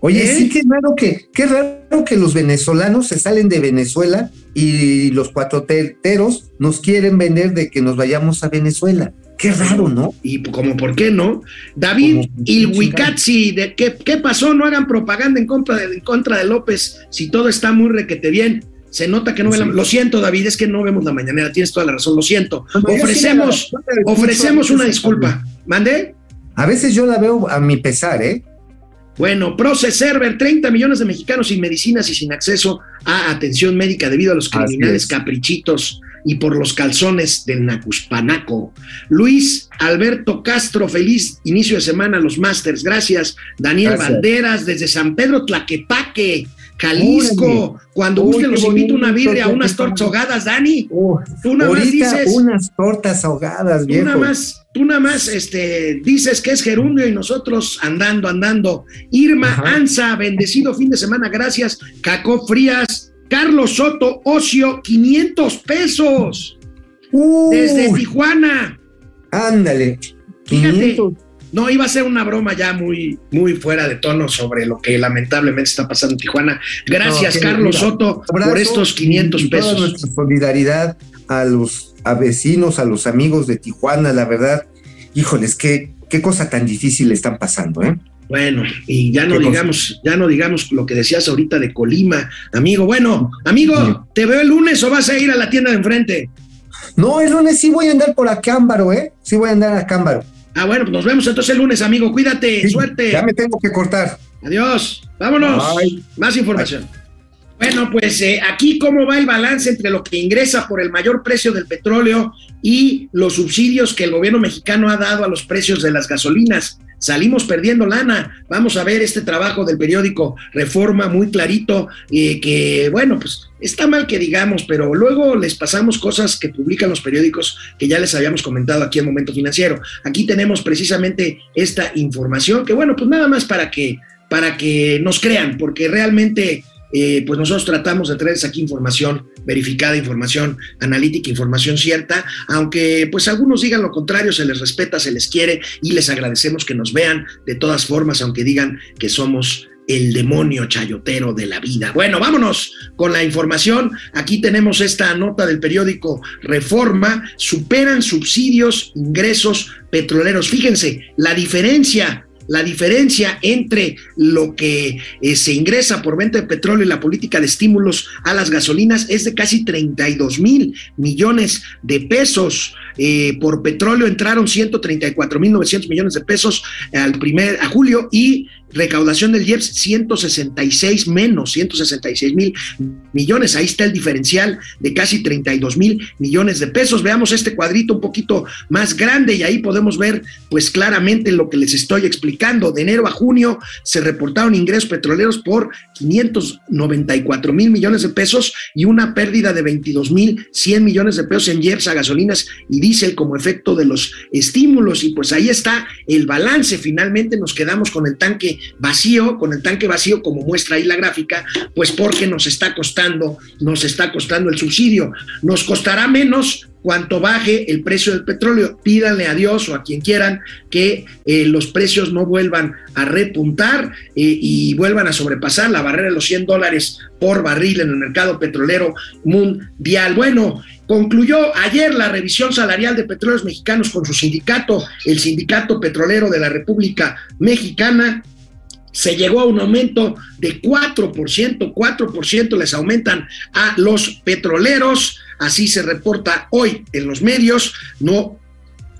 Oye, ¿Eh? sí, qué raro que, qué raro que los venezolanos se salen de Venezuela y los cuatroteros nos quieren vender de que nos vayamos a Venezuela. Qué raro, ¿no? Y como, ¿por qué no? David de ¿qué, ¿qué pasó? No hagan propaganda en contra, de, en contra de López si todo está muy requete bien. Se nota que no ve la-. Lo siento, David, es que no vemos la mañanera, tienes toda la razón, lo siento. No, yo sí ofrecemos la- ofrecemos una disculpa. ¿Mandé? A veces yo la veo a mi pesar, ¿eh? Bueno, Proce Server, 30 millones de mexicanos sin medicinas y sin acceso a atención médica debido a los criminales es. caprichitos y por los calzones del Nacuspanaco. Luis Alberto Castro, feliz inicio de semana a los Masters. Gracias. Daniel Gracias. Banderas, desde San Pedro Tlaquepaque, Jalisco. Cuando Uy, gusten los invito a una birria, a unas tortas ahogadas, Dani. Oh, Tú nada más dices... unas tortas ahogadas, Tú viejo. nada más, tú nada más este, dices que es gerundio y nosotros andando, andando. Irma Ajá. Anza, bendecido fin de semana, gracias. Caco Frías, Carlos Soto, Ocio, 500 pesos desde Tijuana. ándale. Fíjate. 500. No, iba a ser una broma ya muy, muy fuera de tono sobre lo que lamentablemente está pasando en Tijuana. Gracias, No, Carlos mira, Soto, por estos 500 y toda pesos. nuestra solidaridad a los a vecinos, a los amigos de Tijuana, la verdad. Híjoles, qué, qué cosa tan difícil están pasando, ¿eh? Bueno, y ya no digamos, ya no digamos lo que decías ahorita de Colima, amigo. Bueno, amigo. ¿te veo el lunes o vas a ir a la tienda de enfrente? No, el lunes sí voy a andar por Acámbaro, ¿eh? Sí voy a andar a Acámbaro. Ah, bueno, pues nos vemos entonces el lunes, amigo. Cuídate, Sí, suerte. Ya me tengo que cortar. Adiós. Vámonos. Bye. Más información. Bueno, pues eh, aquí cómo va el balance entre lo que ingresa por el mayor precio del petróleo y los subsidios que el gobierno mexicano ha dado a los precios de las gasolinas. Salimos perdiendo lana. Vamos a ver este trabajo del periódico Reforma muy clarito, eh, que bueno, pues está mal que digamos, pero luego les pasamos cosas que publican los periódicos que ya les habíamos comentado aquí en Momento Financiero. Aquí tenemos precisamente esta información que bueno, pues nada más para que, para que nos crean, porque realmente eh, pues nosotros tratamos de traerles aquí información verificada, información analítica, información cierta, aunque pues algunos digan lo contrario, se les respeta, se les quiere y les agradecemos que nos vean de todas formas, aunque digan que somos el demonio chayotero de la vida. Bueno, vámonos con la información. Aquí tenemos esta nota del periódico Reforma. Superan subsidios, ingresos petroleros. Fíjense, la diferencia la diferencia entre lo que eh, se ingresa por venta de petróleo y la política de estímulos a las gasolinas es de casi 32 mil millones de pesos. Eh, por petróleo entraron 134 mil 900 millones de pesos al primer a julio y recaudación del IEPS 166 menos 166 mil millones. Ahí está el diferencial de casi 32 mil millones de pesos. Veamos este cuadrito un poquito más grande y ahí podemos ver pues claramente lo que les estoy explicando. De enero a junio se reportaron ingresos petroleros por 594 mil millones de pesos y una pérdida de 22 mil 100 millones de pesos en IEPS a gasolinas y diésel como efecto de los estímulos. Y pues ahí está el balance. Finalmente nos quedamos con el tanque vacío, con el tanque vacío, como muestra ahí la gráfica, pues porque nos está costando, nos está costando el subsidio. Nos costará menos cuanto baje el precio del petróleo. Pídanle a Dios o a quien quieran que eh, los precios no vuelvan a repuntar eh, y vuelvan a sobrepasar la barrera de los 100 dólares por barril en el mercado petrolero mundial. Bueno, concluyó ayer la revisión salarial de petróleos mexicanos con su sindicato, el Sindicato Petrolero de la República Mexicana se llegó a un aumento de 4%, 4% les aumentan a los petroleros, así se reporta hoy en los medios, no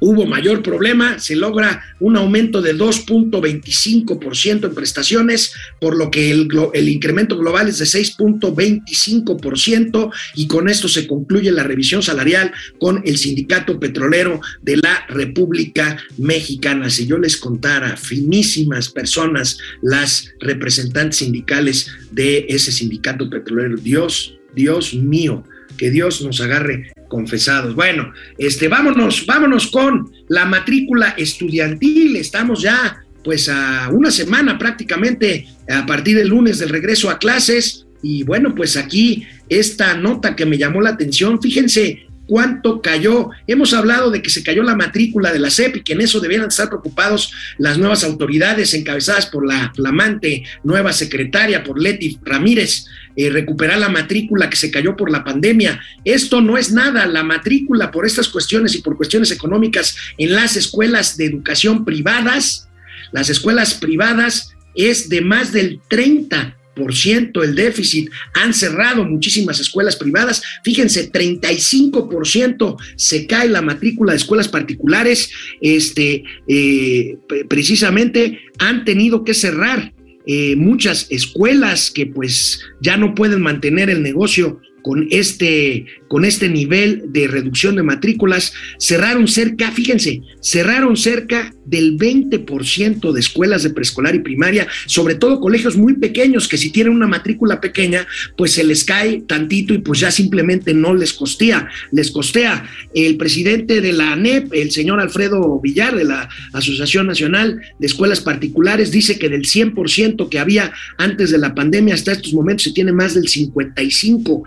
hubo mayor problema, se logra un aumento de 2.25% en prestaciones, por lo que el, incremento global es de 6.25% y con esto se concluye la revisión salarial con el sindicato petrolero de la República Mexicana. Si yo les contara, finísimas personas, las representantes sindicales de ese sindicato petrolero, Dios, Dios mío, que Dios nos agarre confesados. Bueno, este, vámonos, vámonos con la matrícula estudiantil. Estamos ya, pues, a una semana prácticamente a partir del lunes del regreso a clases. Y bueno, pues aquí esta nota que me llamó la atención, fíjense, cuánto cayó. Hemos hablado de que se cayó la matrícula de la CEP y que en eso debieran estar preocupados las nuevas autoridades encabezadas por la flamante nueva secretaria, por Leti Ramírez, eh, recuperar la matrícula que se cayó por la pandemia. Esto no es nada, la matrícula por estas cuestiones y por cuestiones económicas en las escuelas de educación privadas, las escuelas privadas es de más del 30 el déficit, han cerrado muchísimas escuelas privadas, fíjense, 35% se cae la matrícula de escuelas particulares, este, eh, precisamente han tenido que cerrar eh, muchas escuelas que pues ya no pueden mantener el negocio con este, con este nivel de reducción de matrículas, cerraron cerca, fíjense, cerraron cerca del 20% de escuelas de preescolar y primaria, sobre todo colegios muy pequeños que si tienen una matrícula pequeña, pues se les cae tantito y pues ya simplemente no les costea, les costea. El presidente de la ANEP, el señor Alfredo Villar de la Asociación Nacional de Escuelas Particulares, dice que del 100% que había antes de la pandemia hasta estos momentos se tiene más del 55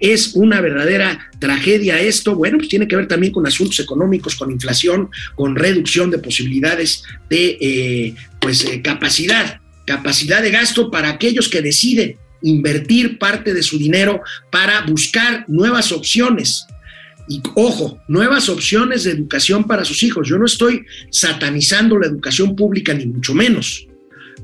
es una verdadera tragedia esto. Bueno, pues tiene que ver también con asuntos económicos, con inflación, con reducción de posibilidades de eh, pues, eh, capacidad, capacidad de gasto para aquellos que deciden invertir parte de su dinero para buscar nuevas opciones. Y ojo, nuevas opciones de educación para sus hijos. Yo no estoy satanizando la educación pública, ni mucho menos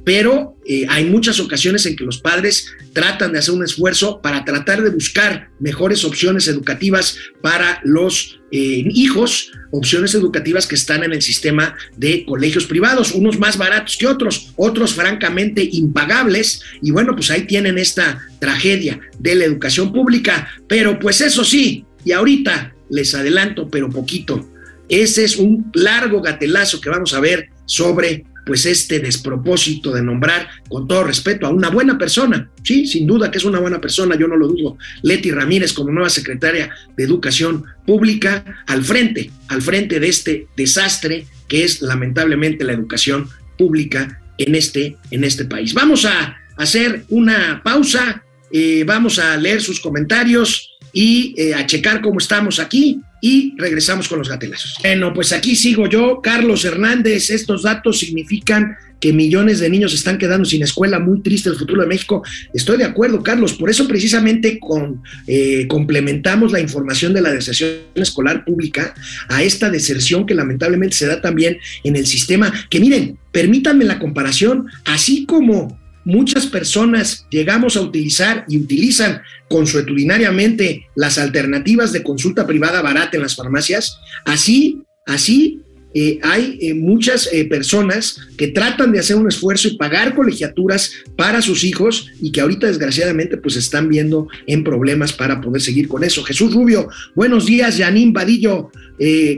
pero eh, hay muchas ocasiones en que los padres tratan de hacer un esfuerzo para tratar de buscar mejores opciones educativas para los eh, hijos, opciones educativas que están en el sistema de colegios privados, unos más baratos que otros, otros francamente impagables, y bueno, pues ahí tienen esta tragedia de la educación pública, pero pues eso sí, y ahorita les adelanto, pero poquito, ese es un largo gatelazo que vamos a ver sobre pues este despropósito de nombrar, con todo respeto, a una buena persona. Sí, sin duda que es una buena persona, yo no lo dudo. Leti Ramírez como nueva secretaria de Educación Pública al frente, al frente de este desastre que es lamentablemente la educación pública en este, en este país. Vamos a hacer una pausa, eh, vamos a leer sus comentarios y eh, a checar cómo estamos aquí y regresamos con los gatelazos. Bueno, pues aquí sigo yo, Carlos Hernández. Estos datos significan que millones de niños están quedando sin escuela, muy triste el futuro de México. Estoy de acuerdo, Carlos, por eso precisamente con, eh, complementamos la información de la deserción escolar pública a esta deserción que lamentablemente se da también en el sistema, que miren, permítanme la comparación, así como muchas personas llegamos a utilizar y utilizan consuetudinariamente las alternativas de consulta privada barata en las farmacias, así, así eh, hay eh, muchas eh, personas que tratan de hacer un esfuerzo y pagar colegiaturas para sus hijos y que ahorita desgraciadamente pues están viendo en problemas para poder seguir con eso. Jesús Rubio, buenos días, Yanín Vadillo,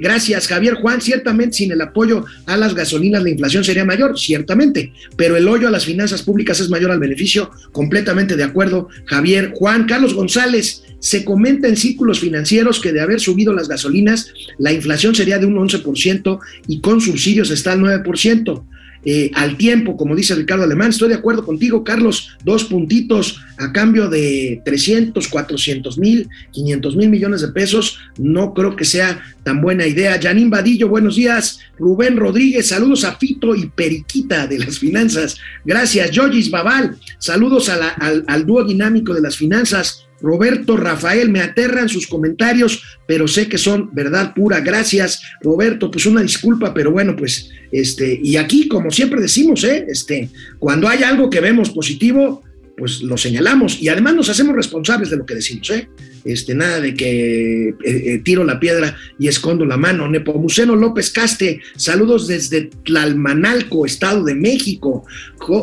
gracias Javier Juan, ciertamente sin el apoyo a las gasolinas la inflación sería mayor, ciertamente, pero el hoyo a las finanzas públicas es mayor al beneficio, completamente de acuerdo Javier Juan. Carlos González, se comenta en círculos financieros que de haber subido las gasolinas, la inflación sería de un 11% y con subsidios está al 9%. eh, al tiempo, como dice Ricardo Alemán. Estoy de acuerdo contigo, Carlos. Dos puntitos a cambio de 300, 400 mil, 500 mil millones de pesos. No creo que sea tan buena idea. Janine Vadillo, buenos días. Rubén Rodríguez, saludos a Fito y Periquita de las finanzas. Gracias. Yogis Babal, saludos al, al dúo dinámico de las finanzas. Roberto Rafael, me aterran sus comentarios, pero sé que son verdad pura. Gracias, Roberto. Pues una disculpa, pero bueno, pues, este, y aquí, como siempre decimos, ¿eh? este, cuando hay algo que vemos positivo, pues lo señalamos y además nos hacemos responsables de lo que decimos, ¿eh? Este, nada de que eh, eh, tiro la piedra y escondo la mano. Nepomuceno López Caste, saludos desde Tlalmanalco, Estado de México.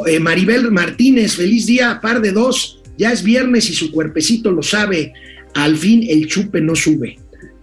Eh, Maribel Martínez, feliz día, par de dos ya es viernes y su cuerpecito lo sabe, al fin el chupe no sube.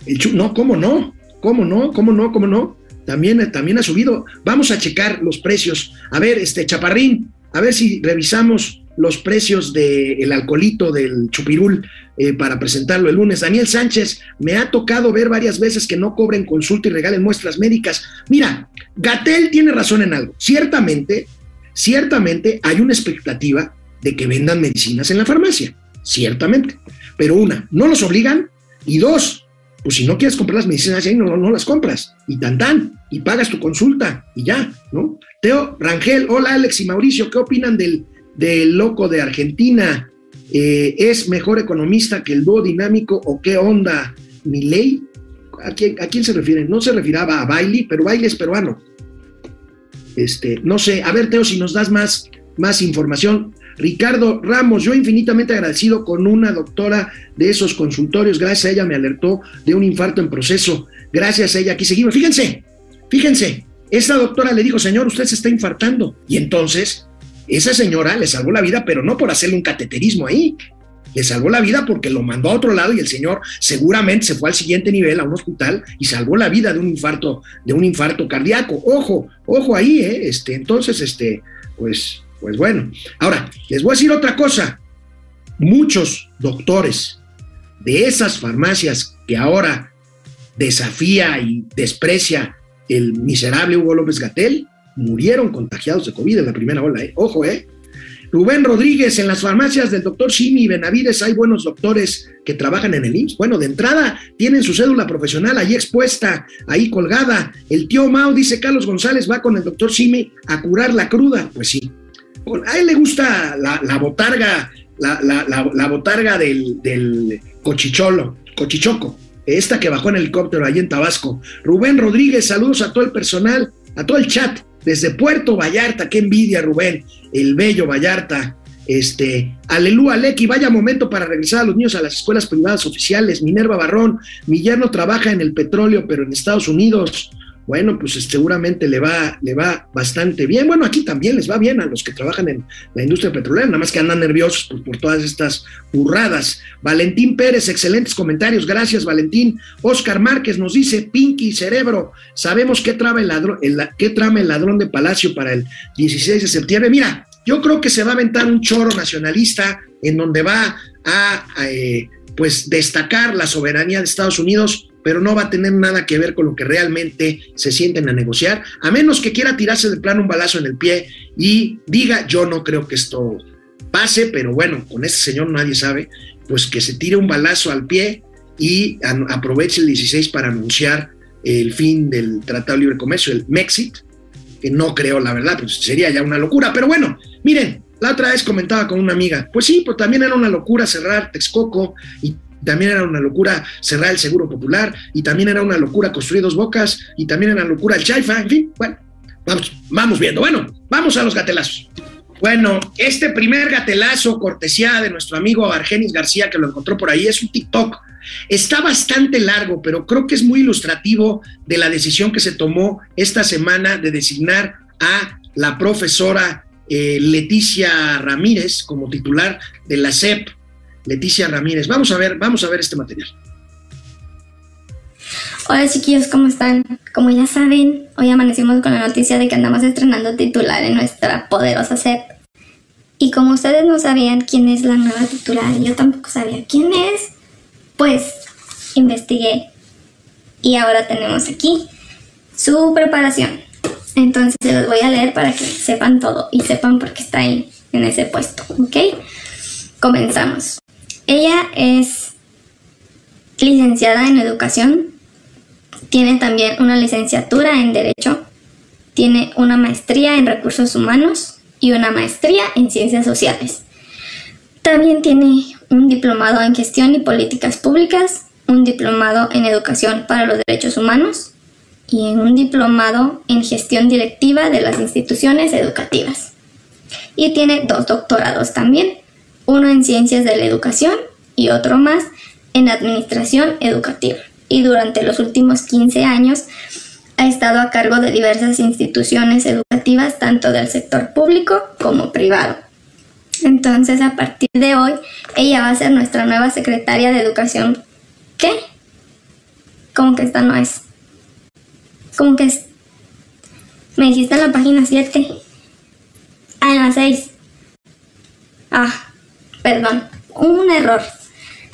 El no, ¿cómo no? ¿Cómo no? ¿Cómo no? ¿Cómo no? También, también ha subido. Vamos a checar los precios. A ver, este Chaparrín, a ver si revisamos los precios del alcoholito del chupirul eh, para presentarlo el lunes. Daniel Sánchez, me ha tocado ver varias veces que no cobren consulta y regalen muestras médicas. Mira, Gatel tiene razón en algo. Ciertamente, ciertamente hay una expectativa de que vendan medicinas en la farmacia, ciertamente. Pero una, no los obligan y dos, pues si no quieres comprar las medicinas ahí, no, no las compras y tan tan, y pagas tu consulta y ya, ¿no? Teo Rangel, hola Alex y Mauricio, ¿qué opinan del, del loco de Argentina? Eh, ¿Es mejor economista que el dúo dinámico o qué onda? ¿Mi ley? ¿A quién, ¿A quién se refiere? No se refiraba a Bailey, pero Bailey es peruano. Este, no sé, a ver Teo, si nos das más, más información. Ricardo Ramos, yo infinitamente agradecido con una doctora de esos consultorios, gracias a ella me alertó de un infarto en proceso, gracias a ella aquí seguimos. Fíjense, fíjense, esa doctora le dijo, señor, usted se está infartando. Y entonces, esa señora le salvó la vida, pero no por hacerle un cateterismo ahí, le salvó la vida porque lo mandó a otro lado y el señor seguramente se fue al siguiente nivel a un hospital y salvó la vida de un infarto de un infarto cardíaco. Ojo, ojo ahí, ¿eh? este, entonces este pues pues bueno, ahora, les voy a decir otra cosa. Muchos doctores de esas farmacias que ahora desafía y desprecia el miserable Hugo López Gatel, murieron contagiados de COVID en la primera ola. ¿eh? Ojo, ¿eh? Rubén Rodríguez, en las farmacias del doctor Simi Benavides hay buenos doctores que trabajan en el IMSS. Bueno, de entrada tienen su cédula profesional ahí expuesta, ahí colgada. El tío Mao, dice Carlos González, va con el doctor Simi a curar la cruda. Pues sí, a él le gusta la, botarga, la, botarga del, cochicholo, cochichoco, esta que bajó en helicóptero allí en Tabasco. Rubén Rodríguez, saludos a todo el personal, a todo el chat, desde Puerto Vallarta, qué envidia, Rubén, el bello Vallarta. Este, aleluya, Lecky, vaya momento para regresar a los niños a las escuelas privadas oficiales. Minerva Barrón, mi yerno trabaja en el petróleo, pero en Estados Unidos bueno, pues seguramente le va, le va bastante bien. Bueno, aquí también les va bien a los que trabajan en la industria petrolera, nada más que andan nerviosos por, todas estas burradas. Valentín Pérez, excelentes comentarios, gracias Valentín. Oscar Márquez nos dice, Pinky Cerebro, sabemos qué trama el ladrón, qué trama el ladrón de Palacio para el 16 de septiembre. Mira, yo creo que se va a aventar un choro nacionalista en donde va a, eh, pues destacar la soberanía de Estados Unidos pero no va a tener nada que ver con lo que realmente se sienten a negociar, a menos que quiera tirarse de plano un balazo en el pie y diga, yo no creo que esto pase, pero bueno, con este señor nadie sabe, pues que se tire un balazo al pie y aproveche el 16 para anunciar el fin del Tratado de Libre Comercio, el Mexit, que no creo, la verdad, pues sería ya una locura, pero bueno, miren, la otra vez comentaba con una amiga, pues sí, pues también era una locura cerrar Texcoco y también era una locura cerrar el Seguro Popular, y también era una locura construir dos bocas, y también era una locura el Chaifa, en fin, bueno, vamos, vamos viendo. Bueno, vamos a los gatelazos. Bueno, este primer gatelazo, cortesía de nuestro amigo Argenis García, que lo encontró por ahí, es un TikTok. Está bastante largo, pero creo que es muy ilustrativo de la decisión que se tomó esta semana de designar a la profesora eh, Leticia Ramírez como titular de la SEP Leticia Ramírez. Vamos a ver, vamos a ver este material. Hola chiquillos, ¿cómo están? Como ya saben, hoy amanecimos con la noticia de que andamos estrenando titular en nuestra poderosa SEP. Y como ustedes no sabían quién es la nueva titular, yo tampoco sabía quién es, pues investigué. Y ahora tenemos aquí su preparación. Entonces se los voy a leer para que sepan todo y sepan por qué está ahí en ese puesto, ¿ok? Comenzamos. Ella es licenciada en educación, tiene también una licenciatura en derecho, tiene una maestría en recursos humanos y una maestría en ciencias sociales. También tiene un diplomado en gestión y políticas públicas, un diplomado en educación para los derechos humanos y un diplomado en gestión directiva de las instituciones educativas. Y tiene dos doctorados también, uno en ciencias de la educación y otro más en administración educativa. Y durante los últimos 15 años ha estado a cargo de diversas instituciones educativas, tanto del sector público como privado. Entonces, a partir de hoy, ella va a ser nuestra nueva secretaria de educación. ¿Qué? ¿Cómo que esta no es? ¿Cómo que es? Me dijiste en la página 7. Ah, en la 6. Ah, perdón. Un error.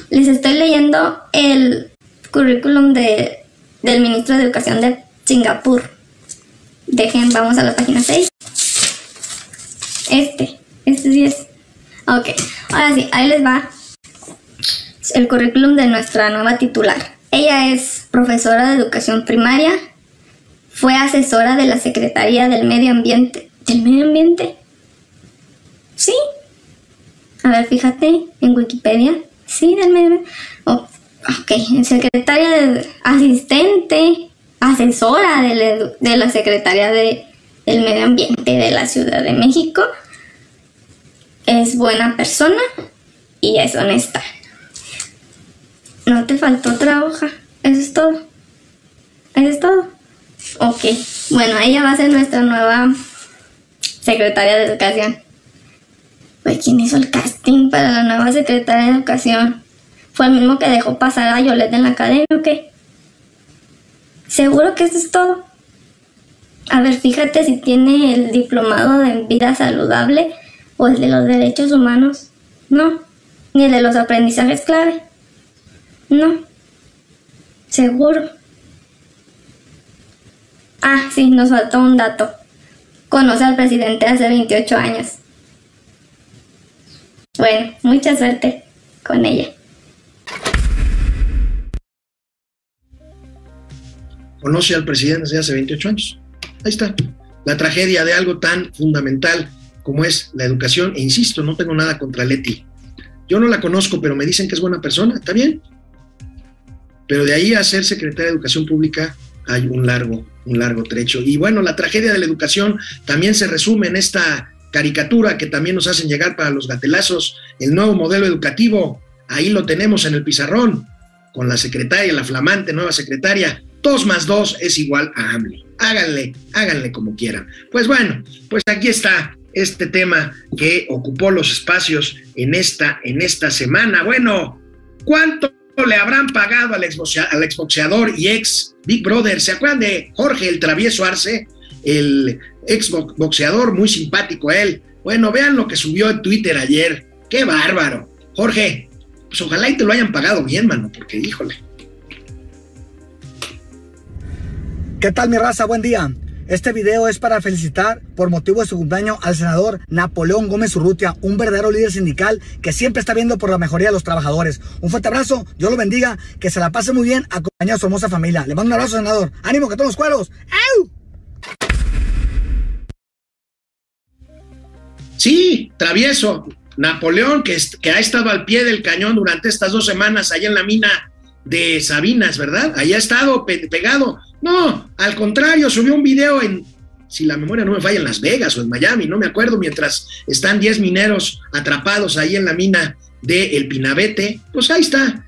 Les estoy leyendo el currículum de, del ministro de Educación de Singapur. Dejen, vamos a la página 6. Este, este sí es. Ok, ahora sí, ahí les va el currículum de nuestra nueva titular. Ella es profesora de educación primaria, fue asesora de la Secretaría del Medio Ambiente. ¿Del Medio Ambiente? A ver, fíjate en Wikipedia. Sí, Ambiente. Oh, ok, secretaria de asistente, asesora de la, de Secretaría de, del Medio Ambiente de la Ciudad de México es buena persona y es honesta. No te faltó otra hoja. Eso es todo. Eso es todo. Ok. Bueno, ella va a ser nuestra nueva secretaria de educación. Pues, ¿quién hizo el casting para la nueva secretaria de educación? ¿Fue el mismo que dejó pasar a Yolette en la academia o qué? Seguro que eso es todo. A ver, fíjate si tiene el diplomado de vida saludable o el de los derechos humanos. No. Ni el de los aprendizajes clave. No. Seguro. Ah, sí, nos faltó un dato. Conoce al presidente hace 28 años. Bueno, mucha suerte con ella. Conoce al presidente desde hace 28 años. Ahí está. La tragedia de algo tan fundamental como es la educación, e insisto, no tengo nada contra Leti. Yo no la conozco, pero me dicen que es buena persona, está bien. Pero de ahí a ser secretaria de Educación Pública hay un largo, un largo trecho. Y bueno, la tragedia de la educación también se resume en esta caricatura que también nos hacen llegar para los gatelazos, el nuevo modelo educativo. Ahí lo tenemos en el pizarrón, con la secretaria, la flamante nueva secretaria. Dos más dos es igual a AMLO. Háganle, háganle como quieran. Pues bueno, pues aquí está este tema que ocupó los espacios en esta, en esta semana. Bueno, ¿cuánto le habrán pagado al, exboxeador y ex Big Brother? ¿Se acuerdan de Jorge el Travieso Arce? El ex boxeador, muy simpático él. Bueno, vean lo que subió en Twitter ayer. ¡Qué bárbaro! Jorge, pues ojalá y te lo hayan pagado bien, mano, porque híjole. ¿Qué tal mi raza? Buen día. Este video es para felicitar por motivo de su cumpleaños al senador Napoleón Gómez Urrutia, un verdadero líder sindical que siempre está viendo por la mejoría de los trabajadores. Un fuerte abrazo, Dios lo bendiga, que se la pase muy bien acompañado de su hermosa familia. Le mando un abrazo, senador. ¡Ánimo, que todos los cueros! ¡Au! Sí, travieso. Napoleón, que, ha estado al pie del cañón durante estas dos semanas allá en la mina de Sabinas, ¿verdad? Ahí ha estado pegado no, al contrario, subió un video en, si la memoria no me falla, en Las Vegas o en Miami, no me acuerdo, mientras están 10 mineros atrapados ahí en la mina de El Pinabete. Pues ahí está.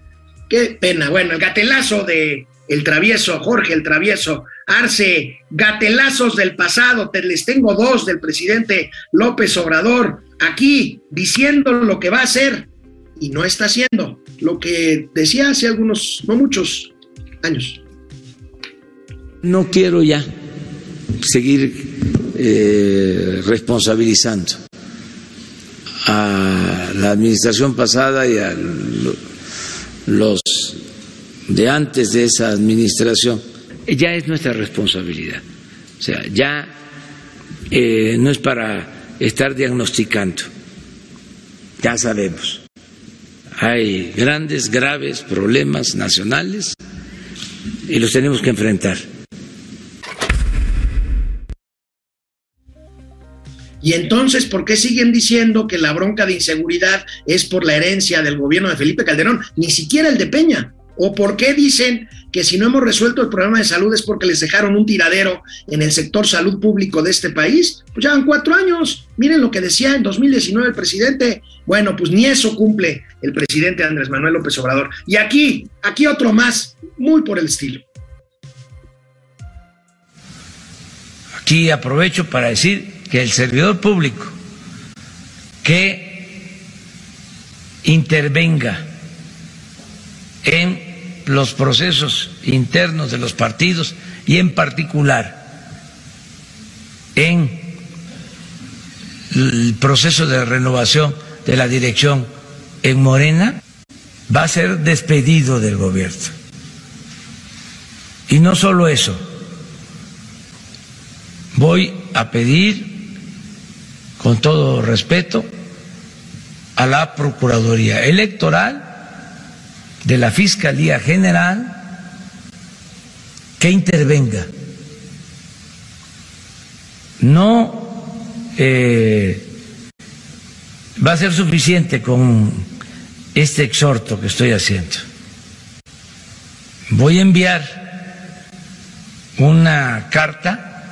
Qué pena. Bueno, el gatelazo de el travieso, Jorge el travieso, Arce, gatelazos del pasado, te les tengo dos del presidente López Obrador, aquí diciendo lo que va a hacer y no está haciendo, lo que decía hace algunos, no muchos años. No quiero ya seguir eh, responsabilizando a la administración pasada y a los de antes de esa administración. Ya es nuestra responsabilidad. O sea, ya eh, no es para estar diagnosticando, ya sabemos. Hay grandes, graves problemas nacionales y los tenemos que enfrentar. Y entonces, ¿por qué siguen diciendo que la bronca de inseguridad es por la herencia del gobierno de Felipe Calderón? Ni siquiera el de Peña. ¿O por qué dicen que si no hemos resuelto el problema de salud es porque les dejaron un tiradero en el sector salud público de este país? Pues llevan cuatro años. Miren lo que decía en 2019 el presidente. Bueno, pues ni eso cumple el presidente Andrés Manuel López Obrador. Y aquí, aquí otro más, muy por el estilo. Aquí aprovecho para decir que el servidor público que intervenga en los procesos internos de los partidos y en particular en el proceso de renovación de la dirección en Morena va a ser despedido del gobierno. Y no solo eso, voy a pedir con todo respeto, a la Procuraduría Electoral de la Fiscalía General que intervenga. No eh, va a ser suficiente con este exhorto que estoy haciendo. Voy a enviar una carta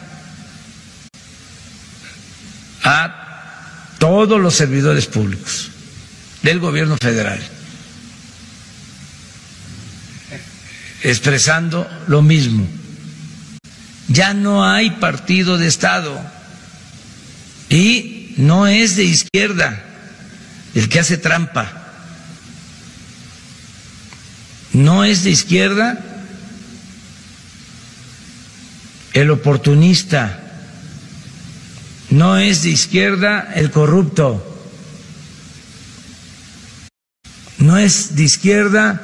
a todos los servidores públicos del gobierno federal, expresando lo mismo. Ya no hay partido de Estado y no es de izquierda el que hace trampa. No es de izquierda el oportunista no es de izquierda el corrupto. No es de izquierda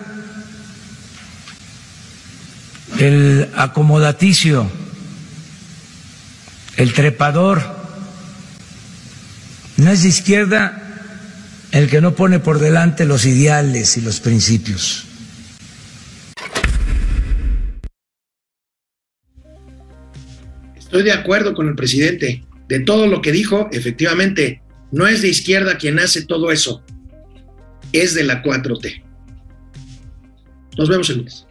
el acomodaticio, el trepador. No es de izquierda el que no pone por delante los ideales y los principios. Estoy de acuerdo con el presidente de todo lo que dijo, efectivamente, no es de izquierda quien hace todo eso, es de la 4T. Nos vemos el lunes.